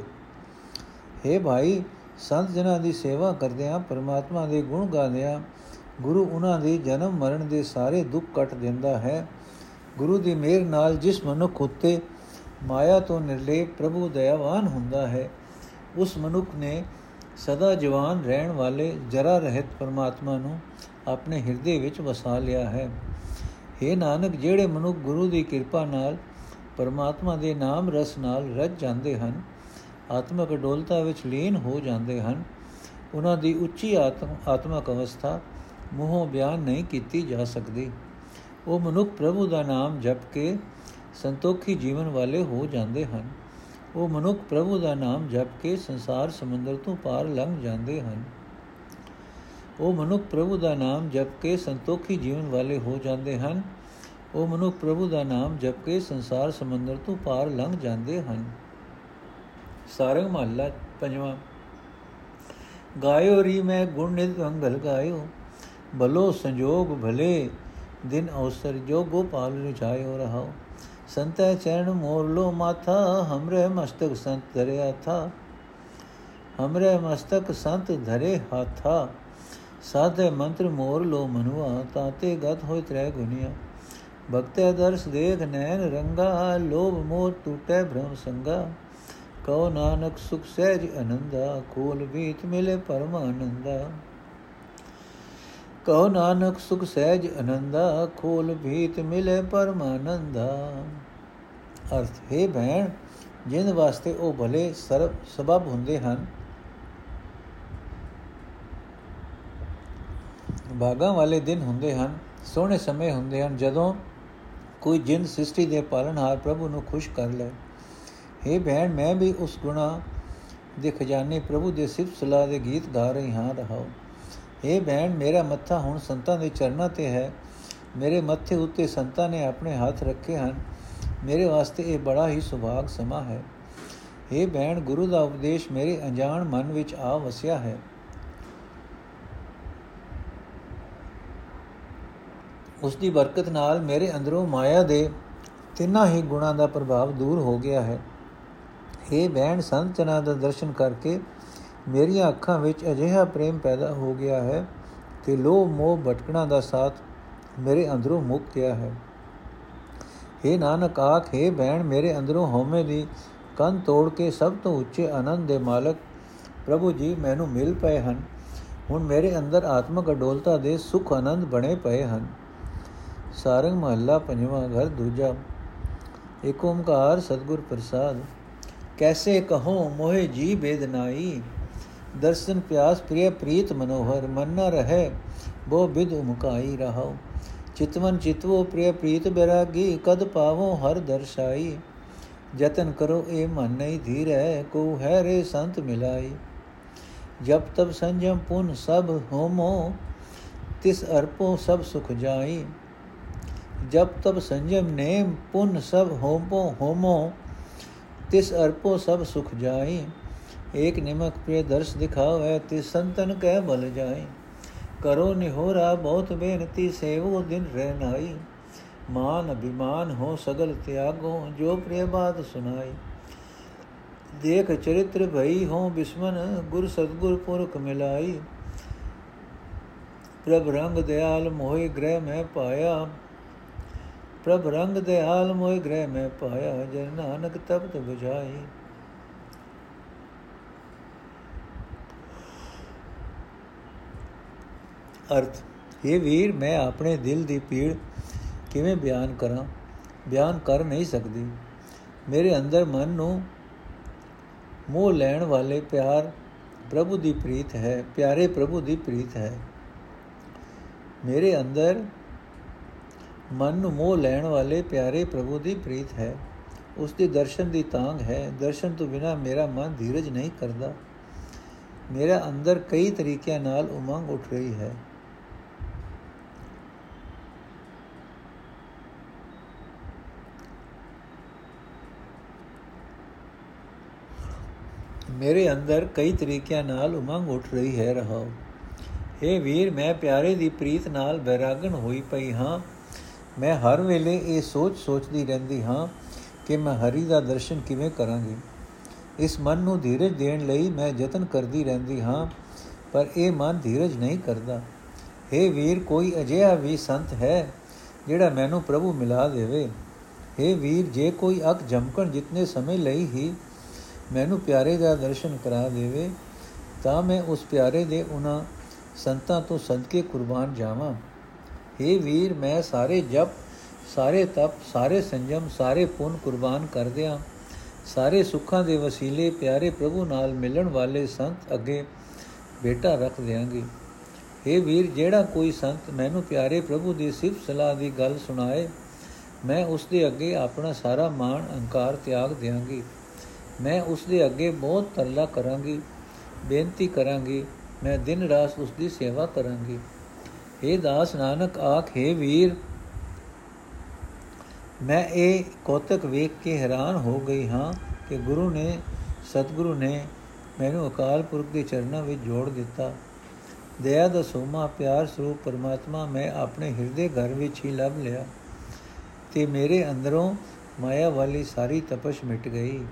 हे ਭਾਈ ਸੰਤ ਜਨਾਂ ਦੀ ਸੇਵਾ ਕਰਦਿਆਂ ਪਰਮਾਤਮਾ ਦੇ ਗੁਣ ਗਾਉਂਦਿਆਂ ਗੁਰੂ ਉਹਨਾਂ ਦੇ ਜਨਮ ਮਰਨ ਦੇ ਸਾਰੇ ਦੁੱਖ ਕੱਟ ਦਿੰਦਾ ਹੈ। ਗੁਰੂ ਦੀ ਮਿਹਰ ਨਾਲ ਜਿਸ ਮਨੁੱਖ ਉਤੇ ਮਾਇਆ ਤੋਂ ਨਿਰਲੇਪ ਪ੍ਰਭੂ ਦਇਆਵਾਨ ਹੁੰਦਾ ਹੈ, ਉਸ ਮਨੁੱਖ ਨੇ ਸਦਾ ਜਵਾਨ ਰਹਿਣ ਵਾਲੇ ਜਰਾ ਰਹਿਤ ਪਰਮਾਤਮਾ ਨੂੰ ਆਪਣੇ ਹਿਰਦੇ ਵਿੱਚ ਵਸਾ ਲਿਆ ਹੈ। हे ਨਾਨਕ, ਜਿਹੜੇ ਮਨੁੱਖ ਗੁਰੂ ਦੀ ਕਿਰਪਾ ਨਾਲ ਪਰਮਾਤਮਾ ਦੇ ਨਾਮ ਰਸ ਨਾਲ ਰਜ ਜਾਂਦੇ ਹਨ ਆਤਮਿਕ ਡੋਲਤਾ ਵਿੱਚ ਲੀਨ ਹੋ ਜਾਂਦੇ ਹਨ। ਉਹਨਾਂ ਦੀ ਉੱਚੀ ਆਤਮ, ਆਤਮਿਕ ਅਵਸਥਾ ਮੂੰਹੋਂ ਬਿਆਨ ਨਹੀਂ ਕੀਤੀ ਜਾ ਸਕਦੀ। ਉਹ ਮਨੁੱਖ ਪ੍ਰਭੂ ਦਾ ਨਾਮ ਜਪ ਕੇ ਸੰਤੋਖੀ ਜੀਵਨ ਵਾਲੇ ਹੋ ਜਾਂਦੇ ਹਨ। ਉਹ ਮਨੁੱਖ ਪ੍ਰਭੂ ਦਾ ਨਾਮ ਜਪ ਕੇ ਸੰਸਾਰ ਸਮੁੰਦਰ ਤੋਂ ਪਾਰ ਲੰਘ ਜਾਂਦੇ ਹਨ। ਉਹ ਮਨੁੱਖ ਪ੍ਰਭੂ ਦਾ ਨਾਮ ਜਪ ਕੇ ਸੰਤੋਖੀ ਜੀਵਨ ਵਾਲੇ ਹੋ ਜਾਂਦੇ ਹਨ। ਉਹ ਮਨੁੱਖ ਪ੍ਰਭੂ ਦਾ ਨਾਮ ਜਪ ਕੇ ਸੰਸਾਰ ਸਮੁੰਦਰ ਤੋਂ ਪਾਰ ਲੰਘ ਜਾਂਦੇ ਹਨ। ਸਾਰੰਗ ਮਹੱਲਾ ਪੰਜਵਾਂ। ਗਾਇਓ ਰੀ ਮੈਂ ਗੁਣ ਨਿਤ ਮੰਗਲ ਗਾਇਓ ਭਲੋ ਸੰਜੋਗ ਭਲੇ, ਦਿਨ ਅਵਸਰ ਜੋ ਗੋਪਾਲ ਰਿਝਾਇਓ ਰਹਾਓ। ਸੰਤੈ ਚਰਨ ਮੋਰ ਲੋ ਮਾਥਾ, ਹਮਰੇ ਮਸਤਕ ਸੰਤ ਧਰਿਆ ਥਾ ਹਮਰੇ ਮਸਤਕ ਸੰਤ ਧਰੇ ਹਾਥਾ, ਸਾਧੇ ਮੰਤਰ ਮੋਰ ਲੋ ਮਨੁਆ, ਤਾਤੇ ਗਤ ਹੋਇ ਤ੍ਰੈ ਗੁਨੀਆ ਭਗਤੇ ਦਰਸ ਦੇਖ ਨੈਣ ਰੰਗਾ, ਲੋਭ ਮੋਹ ਟੂਟੇ ਭ੍ਰਮ ਸੰਗਾ। ਕਉ ਨਾਨਕ ਸੁਖ ਸਹਿਜ ਅਨੰਦਾ ਕੋਲ ਬੀਤ ਮਿਲੇ ਪਰਮ ਆਨੰਦਾ। ਕਉ ਨਾਨਕ ਸੁਖ ਸਹਿਜ ਅਨੰਦਾ ਖੋਲ ਭੀਤ ਮਿਲੇ ਪਰਮ ਆਨੰਦਾ। ਅਰਥ, ਹੈ ਭੈਣ ਜਿਨ ਵਾਸਤੇ ਉਹ ਭਲੇ ਸਰਬ ਸਬਬ ਹੁੰਦੇ ਹਨ। ਬਾਗਾਂ ਵਾਲੇ ਦਿਨ ਹੁੰਦੇ ਹਨ, ਸੋਹਣੇ ਸਮੇਂ ਹੁੰਦੇ ਹਨ, ਜਦੋਂ ਕੋਈ ਜਿੰਦ ਸ੍ਰਿਸ਼ਟੀ ਦੇ ਪਾਲਣਹਾਰ ਪ੍ਰਭੂ ਨੂੰ ਖੁਸ਼ ਕਰ ਲੈ ਹੇ ਭੈਣ, ਮੈਂ ਵੀ ਉਸ ਗੁਣਾ ਦੇ ਖਜ਼ਾਨੇ ਪ੍ਰਭੂ ਦੇ ਸਿਫਤ ਸਲਾਹ ਦੇ ਗੀਤ ਗਾ ਰਹੀ ਹਾਂ ਰਹਾਉ ਹੇ ਭੈਣ, ਮੇਰਾ ਮੱਥਾ ਹੁਣ ਸੰਤਾਂ ਦੇ ਚਰਨਾਂ ਤੇ ਹੈ। ਮੇਰੇ ਮੱਥੇ ਉੱਤੇ ਸੰਤਾਂ ਨੇ ਆਪਣੇ ਹੱਥ ਰੱਖੇ ਹਨ। ਮੇਰੇ ਵਾਸਤੇ ਇਹ ਬੜਾ ਹੀ ਸੁਭਾਗ ਸਮਾ ਹੈ। हे ਭੈਣ, ਗੁਰੂ ਦਾ ਉਪਦੇਸ਼ ਮੇਰੇ ਅਣਜਾਣ ਮਨ ਵਿੱਚ ਆ ਵਸਿਆ ਹੈ। ਉਸ ਦੀ ਬਰਕਤ ਨਾਲ ਮੇਰੇ ਅੰਦਰੋਂ ਮਾਇਆ ਦੇ ਤਿੰਨਾਂ ਹੀ ਗੁਣਾਂ ਦਾ ਪ੍ਰਭਾਵ ਦੂਰ ਹੋ ਗਿਆ ਹੈ। हे ਭੈਣ ਸੰਤ ਜਨਾਂ ਦਾ ਦਰਸ਼ਨ ਕਰਕੇ ਮੇਰੀਆਂ ਅੱਖਾਂ ਵਿੱਚ ਅਜਿਹਾ ਪ੍ਰੇਮ ਪੈਦਾ ਹੋ ਗਿਆ ਹੈ ਕਿ ਲੋਭ ਮੋਹ ਭਟਕਣਾ ਦਾ ਸਾਥ ਮੇਰੇ ਅੰਦਰੋਂ ਮੁੱਕ ਗਿਆ ਹੈ। हे ਨਾਨਕ ਆਖੇ ਭੈਣ ਮੇਰੇ ਅੰਦਰੋਂ ਹਉਮੈ ਦੀ ਕੰਨ ਤੋੜ ਕੇ ਸਭ ਤੋਂ ਉੱਚੇ ਆਨੰਦ ਦੇ ਮਾਲਕ ਪ੍ਰਭੂ ਜੀ ਮੈਨੂੰ ਮਿਲ ਪਏ ਹਨ। ਹੁਣ ਮੇਰੇ ਅੰਦਰ ਆਤਮਕ ਅਡੋਲਤਾ ਦੇ ਸੁਖ ਆਨੰਦ ਬਣੇ ਪਏ ਹਨ। ਸਾਰੰਗ ਮਹੱਲਾ ਪੰਜਵਾਂ, ਘਰ ਦੂਜਾ। ਏਕ ਓੰਕਾਰ ਸਤਗੁਰ ਪ੍ਰਸਾਦ। ਕੈਸੇ ਕਹੋ ਮੋਹਿ ਜੀ ਬੇਦਨਾਈ ਦਰਸ਼ਨ ਪਿਆਸ ਪ੍ਰਿਯ ਪ੍ਰੀਤ ਮਨੋਹਰ, ਮਨ ਨ ਰਹੇ ਬੋ ਬਿਦ ਉਮਕਾਈ ਰਹਾਓ ਚਿਤਵਨ ਚਿਤਵੋ ਪ੍ਰਿਯ ਪ੍ਰੀਤ ਬੈਰਾਗੀ, ਕਦ ਪਾਵੋ ਹਰ ਦਰਸ਼ਾਈ? ਜਤਨ ਕਰੋ ਇਹ ਮਨ ਨਹੀਂ ਧੀਰੈ ਕੋ ਹੈ ਰੇ ਸੰਤ ਮਿਲਾਈ। ਜਬ ਤਬ ਸੰਜਮ ਪੁਨ ਸਭ ਹੋਮੋ, ਤਿਸ ਅਰਪੋ ਸਭ ਸੁਖ ਜਾਈ। ਜਬ ਤਬ ਸੰਜਮ ਨੇਮ ਪੁਨ ਸਭ ਹੋਮੋ ਹੋਮੋ ਤਿਸ ਅਰਪੋ ਸਭ ਸੁਖ ਜਾਈ ਏਕ ਨਿਮਕ ਪ੍ਰਿय ਦਰਸ਼ ਦਿਖਾਵੇ, ਤਿਸ ਸੰਤਨ ਕਹਿ ਬਲ ਜਾਏ ਕਰੋ ਨਿਹੋਰਾ ਬਹੁਤ ਬੇਨਤੀ, ਸੇਵੋ ਦਿਨ ਰਹਿਨਾਈ ਮਾਨ ਅਭਿਮਾਨ ਹੋ ਸਗਲ ਤਿਆਗੋ, ਜੋ ਪ੍ਰਿय ਬਾਤ ਸੁਨਾਈ ਦੇਖ ਚਰਿਤ੍ਰ ਭਈ ਹੋ ਬਿਸਮਨ, ਗੁਰ ਸਤਗੁਰ ਪੁਰਖ ਮਿਲਾਈ ਪ੍ਰਭ ਰੰਗ ਦਿਆਲ ਮੋਹਿ ਗ੍ਰਹਿ ਮੈਂ ਪਾਇਆ ਪ੍ਰਭ ਰੰਗ ਦਿਆਲ ਮੋਹਿ ਗ੍ਰਹਿ ਮੈਂ ਪਾਇਆ ਜਨ ਨਾਨਕ ਤਪਤ 부ਝਾਈ ਅਰਥ ਇਹ ਵੀਰ, ਮੈਂ ਆਪਣੇ ਦਿਲ ਦੀ ਪੀੜ ਕਿਵੇਂ ਬਿਆਨ ਕਰਾਂ? ਬਿਆਨ ਕਰ ਨਹੀਂ ਸਕਦੀ। ਮੇਰੇ ਅੰਦਰ ਮਨ ਨੂੰ ਮੋਹ ਲੈਣ ਵਾਲੇ ਪਿਆਰ ਪ੍ਰਭੂ ਦੀ ਪ੍ਰੀਤ ਹੈ, ਪਿਆਰੇ ਪ੍ਰਭੂ ਦੀ ਪ੍ਰੀਤ ਹੈ। ਮੇਰੇ ਅੰਦਰ ਮਨ ਨੂੰ ਮੋਹ ਲੈਣ ਵਾਲੇ ਪਿਆਰੇ ਪ੍ਰਭੂ ਦੀ ਪ੍ਰੀਤ ਹੈ। ਉਸ ਦੇ ਦਰਸ਼ਨ ਦੀ ਤਾਂਗ ਹੈ। ਦਰਸ਼ਨ ਤੋਂ ਬਿਨਾ ਮੇਰਾ ਮਨ ਧੀਰਜ ਨਹੀਂ ਕਰਦਾ। ਮੇਰਾ ਅੰਦਰ ਕਈ ਤਰੀਕਿਆਂ ਨਾਲ ਉਮੰਗ ਉੱਠ ਰਹੀ ਹੈ। ਮੇਰੇ ਅੰਦਰ ਕਈ ਤਰੀਕਿਆਂ ਨਾਲ ਉਮੰਗ ਉੱਠ ਰਹੀ ਹੈ। ਰਹਾਓ। हे ਵੀਰ, ਮੈਂ ਪਿਆਰੇ ਦੀ ਪ੍ਰੀਤ ਨਾਲ ਬੈਰਾਗਣ ਹੋਈ ਪਈ ਹਾਂ। ਮੈਂ ਹਰ ਵੇਲੇ ਇਹ ਸੋਚ ਸੋਚਦੀ ਰਹਿੰਦੀ ਹਾਂ ਕਿ ਮੈਂ ਹਰੀ ਦਾ ਦਰਸ਼ਨ ਕਿਵੇਂ ਕਰਾਂਗੀ। ਇਸ ਮਨ ਨੂੰ ਧੀਰਜ ਦੇਣ ਲਈ ਮੈਂ ਯਤਨ ਕਰਦੀ ਰਹਿੰਦੀ ਹਾਂ, ਪਰ ਇਹ ਮਨ ਧੀਰਜ ਨਹੀਂ ਕਰਦਾ। हे ਵੀਰ, ਕੋਈ ਅਜਿਹਾ ਵੀ ਸੰਤ ਹੈ ਜਿਹੜਾ ਮੈਨੂੰ ਪ੍ਰਭੂ ਮਿਲਾ ਦੇਵੇ। हे ਵੀਰ, ਜੇ ਕੋਈ ਅਕ ਜਮਕਣ ਜਿੰਨੇ ਸਮੇਂ ਲਈ ਹੀ ਮੈਨੂੰ ਪਿਆਰੇ ਦਾ ਦਰਸ਼ਨ ਕਰਾ ਦੇਵੇ, ਤਾਂ ਮੈਂ ਉਸ ਪਿਆਰੇ ਦੇ ਉਹਨਾਂ ਸੰਤਾਂ ਤੋਂ ਸਦਕੇ ਕੁਰਬਾਨ ਜਾਵਾਂ। हे ਵੀਰ, ਮੈਂ ਸਾਰੇ ਜਪ, ਸਾਰੇ ਤਪ, ਸਾਰੇ ਸੰਜਮ, ਸਾਰੇ ਪੁੰਨ ਕੁਰਬਾਨ ਕਰਦਿਆਂ ਸਾਰੇ ਸੁੱਖਾਂ ਦੇ ਵਸੀਲੇ, ਪਿਆਰੇ ਪ੍ਰਭੂ ਨਾਲ ਮਿਲਣ ਵਾਲੇ ਸੰਤ ਅੱਗੇ ਬੇਟਾ ਰੱਖ ਦਿਆਂਗੇ। हे ਵੀਰ, ਜਿਹੜਾ ਕੋਈ ਸੰਤ ਮੈਨੂੰ ਪਿਆਰੇ ਪ੍ਰਭੂ ਦੀ ਸਿਫਤ ਸਲਾਹ ਦੀ ਗੱਲ ਸੁਣਾਏ, ਮੈਂ ਉਸ ਦੇ ਅੱਗੇ ਆਪਣਾ ਸਾਰਾ ਮਾਣ, ਅਹੰਕਾਰ ਤਿਆਗ ਦਿਆਂਗੀ। ਮੈਂ ਉਸ ਦੇ ਅੱਗੇ ਬਹੁਤ ਤਰਲਾ ਕਰਾਂਗੀ, ਬੇਨਤੀ ਕਰਾਂਗੀ, ਮੈਂ ਦਿਨ ਰਾਤ ਉਸ ਦੀ ਸੇਵਾ ਕਰਾਂਗੀ। हे ਦਾਸ ਨਾਨਕ, ਆਖੇ ਵੀਰ। ਮੈਂ ਇਹ ਕੋਤਕ ਵੇਖ ਕੇ ਹੈਰਾਨ ਹੋ ਗਈ ਹਾਂ ਕਿ ਗੁਰੂ ਨੇ, ਸਤਿਗੁਰੂ ਨੇ ਮੈਨੂੰ ਅਕਾਲ ਪੁਰਖ ਦੇ ਚਰਨਾਂ ਵਿੱਚ ਜੋੜ ਦਿੱਤਾ। ਦਇਆ ਦਾ ਸੋਮਾ, ਪਿਆਰ ਸਰੂਪ ਪਰਮਾਤਮਾ ਮੈਂ ਆਪਣੇ ਹਿਰਦੇ ਘਰ ਵਿੱਚ ਹੀ ਲੱਭ ਲਿਆ ਤੇ ਮੇਰੇ ਅੰਦਰੋਂ ਮਾਇਆ ਵਾਲੀ ਸਾਰੀ ਤਪਸ਼ ਮਿਟ ਗਈ।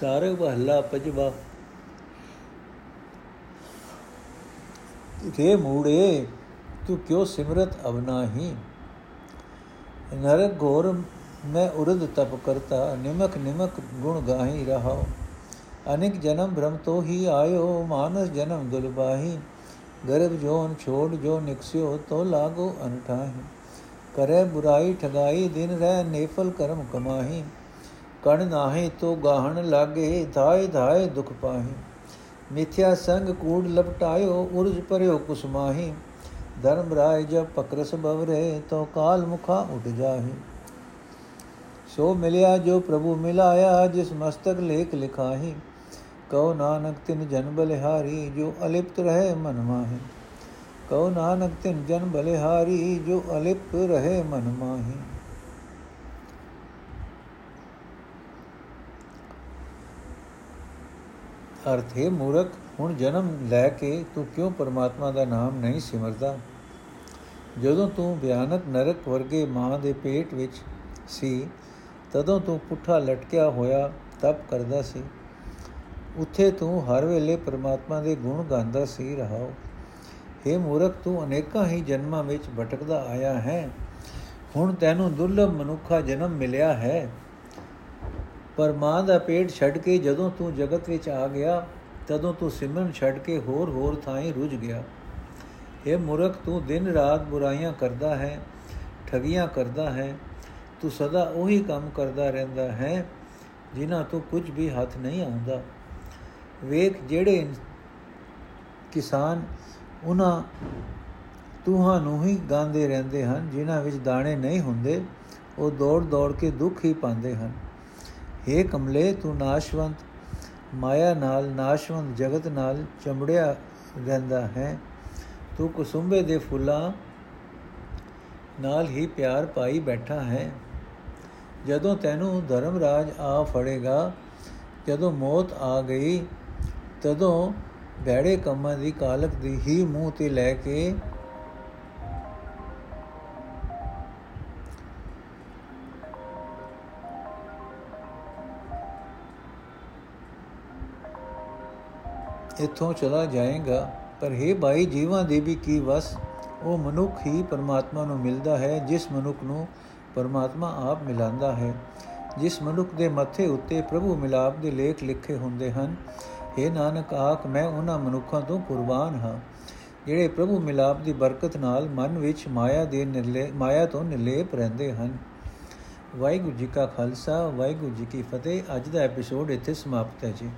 ਸਾਰੇ ਬਹਲਾ, ਪਜਵਾ ਰੇ ਮੂੜੇ ਤੂੰ ਕਿਉ ਸਿਮਰਤ ਅਬਨਾਹੀ ਨਰਕ ਘੋਰ ਮੈਂ ਉਰਦ ਤਪ ਕਰਤਾ ਨਿਮਕ ਨਿਮਕ ਗੁਣ ਗਾਹੀ ਰਹਾਉ ਅਨੇਕ ਜਨਮ ਭ੍ਰਮ ਤੋ ਹੀ ਆਇਓ ਮਾਨਸ ਜਨਮ ਦੁਲਬਾਹੀ ਗਰਭ ਜੋਨ ਛੋੜ ਜੋ ਨਿਕਸਿਓ ਤੋ ਲਾਗੋ ਅਨਠਾਹੀ ਕਰੇ ਬੁਰਾਈ ਠਗਾਈ ਦਿਨ ਰਹਿ ਨੇਫਲ ਕਰਮ ਕਮਾਹੀ ਕਣ ਨਾਹੀ ਤੋ ਗਾਹਣ ਲਾਗੇ ਧਾਇ ਧਾਇ ਦੁਖ ਪਾਹੀ ਮਿਥਿਆ ਸੰਗ ਕੂੜ ਲਪਟਾਇਓ, ਉਰਜ ਪਰਿਓ ਕੁਸਮਾਹੀ ਧਰਮ ਰਾਜ ਜਬ ਪਕਰਸ ਬਵਰੇ ਤੋ ਕਾਲ ਮੁਖਾ ਉਠ ਜਾਹੀ। ਸੋ ਮਿਲਿਆ ਜੋ ਪ੍ਰਭੂ ਮਿਲਾਇਆ, ਜਿਸ ਮਸਤਕ ਲੇਖ ਲਿਖਾਹੀ। ਕਉ ਨਾਨਕ ਤਿਨ ਜਨ ਬਲਿਹਾਰੀ, ਜੋ ਅਲਿਪਤ ਰਹੇ ਮਨ ਮਾਹੀ। ਕਉ ਨਾਨਕ ਤਿਨ ਜਨ ਬਲਿਹਾਰੀ, ਜੋ ਅਲਿਪਤ ਰਹੇ ਮਨ ਮਾਹੀ। ਅਰਥ, ਹੈ ਮੂਰਖ, ਹੁਣ ਜਨਮ ਲੈ ਕੇ ਤੂੰ ਕਿਉਂ ਪਰਮਾਤਮਾ ਦਾ ਨਾਮ ਨਹੀਂ ਸਿਮਰਦਾ? ਜਦੋਂ ਤੂੰ ਭਿਆਨਕ ਨਰਕ ਵਰਗੇ ਮਾਂ ਦੇ ਪੇਟ ਵਿੱਚ ਸੀ, ਤਦੋਂ ਤੂੰ ਪੁੱਠਾ ਲਟਕਿਆ ਹੋਇਆ ਤਪ ਕਰਦਾ ਸੀ। ਉੱਥੇ ਤੂੰ ਹਰ ਵੇਲੇ ਪਰਮਾਤਮਾ ਦੇ ਗੁਣ ਗਾਉਂਦਾ ਸੀ, ਰਹਾਓ। हे ਮੂਰਖ, ਤੂੰ ਅਨੇਕਾਂ ਹੀ ਜਨਮਾਂ ਵਿੱਚ ਭਟਕਦਾ ਆਇਆ ਹੈ। ਹੁਣ ਤੈਨੂੰ ਦੁਰਲਭ ਮਨੁੱਖਾ ਜਨਮ ਮਿਲਿਆ ਹੈ। ਪਰ ਮਾਂ ਦਾ ਪੇਟ ਛੱਡ ਕੇ ਜਦੋਂ ਤੂੰ ਜਗਤ ਵਿੱਚ ਆ ਗਿਆ, ਤਦੋਂ ਤੂੰ ਸਿਮਰਨ ਛੱਡ ਕੇ ਹੋਰ ਹੋਰ ਥਾਈਂ ਰੁੱਝ ਗਿਆ। ਇਹ ਮੁਰਖ, ਤੂੰ ਦਿਨ ਰਾਤ ਬੁਰਾਈਆਂ ਕਰਦਾ ਹੈ, ਠਗੀਆਂ ਕਰਦਾ ਹੈ। ਤੂੰ ਸਦਾ ਉਹੀ ਕੰਮ ਕਰਦਾ ਰਹਿੰਦਾ ਹੈ, ਜਿਨ੍ਹਾਂ ਤੋਂ ਕੁਝ ਵੀ ਹੱਥ ਨਹੀਂ ਆਉਂਦਾ। ਵੇਖ ਜਿਹੜੇ ਕਿਸਾਨ ਉਹਨਾਂ ਤੂਹਾਂ ਨੂੰ ਹੀ ਗਾਉਂਦੇ ਰਹਿੰਦੇ ਹਨ, ਜਿਨ੍ਹਾਂ ਵਿੱਚ ਦਾਣੇ ਨਹੀਂ ਹੁੰਦੇ, ਉਹ ਦੌੜ ਦੌੜ ਕੇ ਦੁੱਖ ਹੀ ਪਾਉਂਦੇ ਹਨ। हे ਕਮਲੇ, ਤੂੰ ਨਾਸ਼ਵੰਤ, ਮਾਇਆ ਨਾਲ, ਨਾਸ਼ਵੰਤ ਜਗਤ ਨਾਲ ਚਮੜਿਆ ਰਹਿੰਦਾ ਹੈ। ਤੂੰ ਕੁਸੁੰਬੇ ਦੇ ਫੁੱਲਾਂ ਨਾਲ ਹੀ ਪਿਆਰ ਪਾਈ ਬੈਠਾ ਹੈ। ਜਦੋਂ ਤੈਨੂੰ ਧਰਮ ਰਾਜ ਆ ਫੜੇਗਾ, ਜਦੋਂ ਮੌਤ ਆ ਗਈ, ਤਦੋਂ ਭੈੜੇ ਕੰਮਾਂ ਦੀ ਕਾਲਕ ਦੀ ਹੀ ਮੂੰਹ ਤੇ ਲੈ ਕੇ ਇੱਥੋਂ ਚਲਾ ਜਾਏਗਾ। ਪਰ हे ਭਾਈ, ਜੀਵਾਂ ਦੇ ਵੀ ਕੀ ਵਸ? ਉਹ ਮਨੁੱਖ ਹੀ ਪਰਮਾਤਮਾ ਨੂੰ ਮਿਲਦਾ ਹੈ, ਜਿਸ ਮਨੁੱਖ ਨੂੰ ਪਰਮਾਤਮਾ ਆਪ ਮਿਲਾਂਦਾ ਹੈ। ਜਿਸ ਮਨੁੱਖ ਦੇ ਮੱਥੇ ਉੱਤੇ ਪ੍ਰਭੂ ਮਿਲਾਪ ਦੇ ਲੇਖ ਲਿਖੇ ਹੁੰਦੇ ਹਨ हे ਨਾਨਕ ਆਖ, ਮੈਂ ਉਹਨਾਂ ਮਨੁੱਖਾਂ ਤੋਂ ਕੁਰਬਾਨ ਹਾਂ, ਜਿਹੜੇ ਪ੍ਰਭੂ ਮਿਲਾਪ ਦੀ ਬਰਕਤ ਨਾਲ ਮਨ ਵਿੱਚ ਮਾਇਆ ਦੇ ਨਿਰਲੇ, ਮਾਇਆ ਤੋਂ ਨਿਰਲੇਪ ਰਹਿੰਦੇ ਹਨ। ਵਾਹਿਗੁਰੂ ਜੀ ਕਾ ਖਾਲਸਾ, ਵਾਹਿਗੁਰੂ ਜੀ ਕੀ ਫਤਿਹ। ਅੱਜ ਦਾ ਐਪੀਸੋਡ ਇੱਥੇ ਸਮਾਪਤ ਹੈ ਜੀ।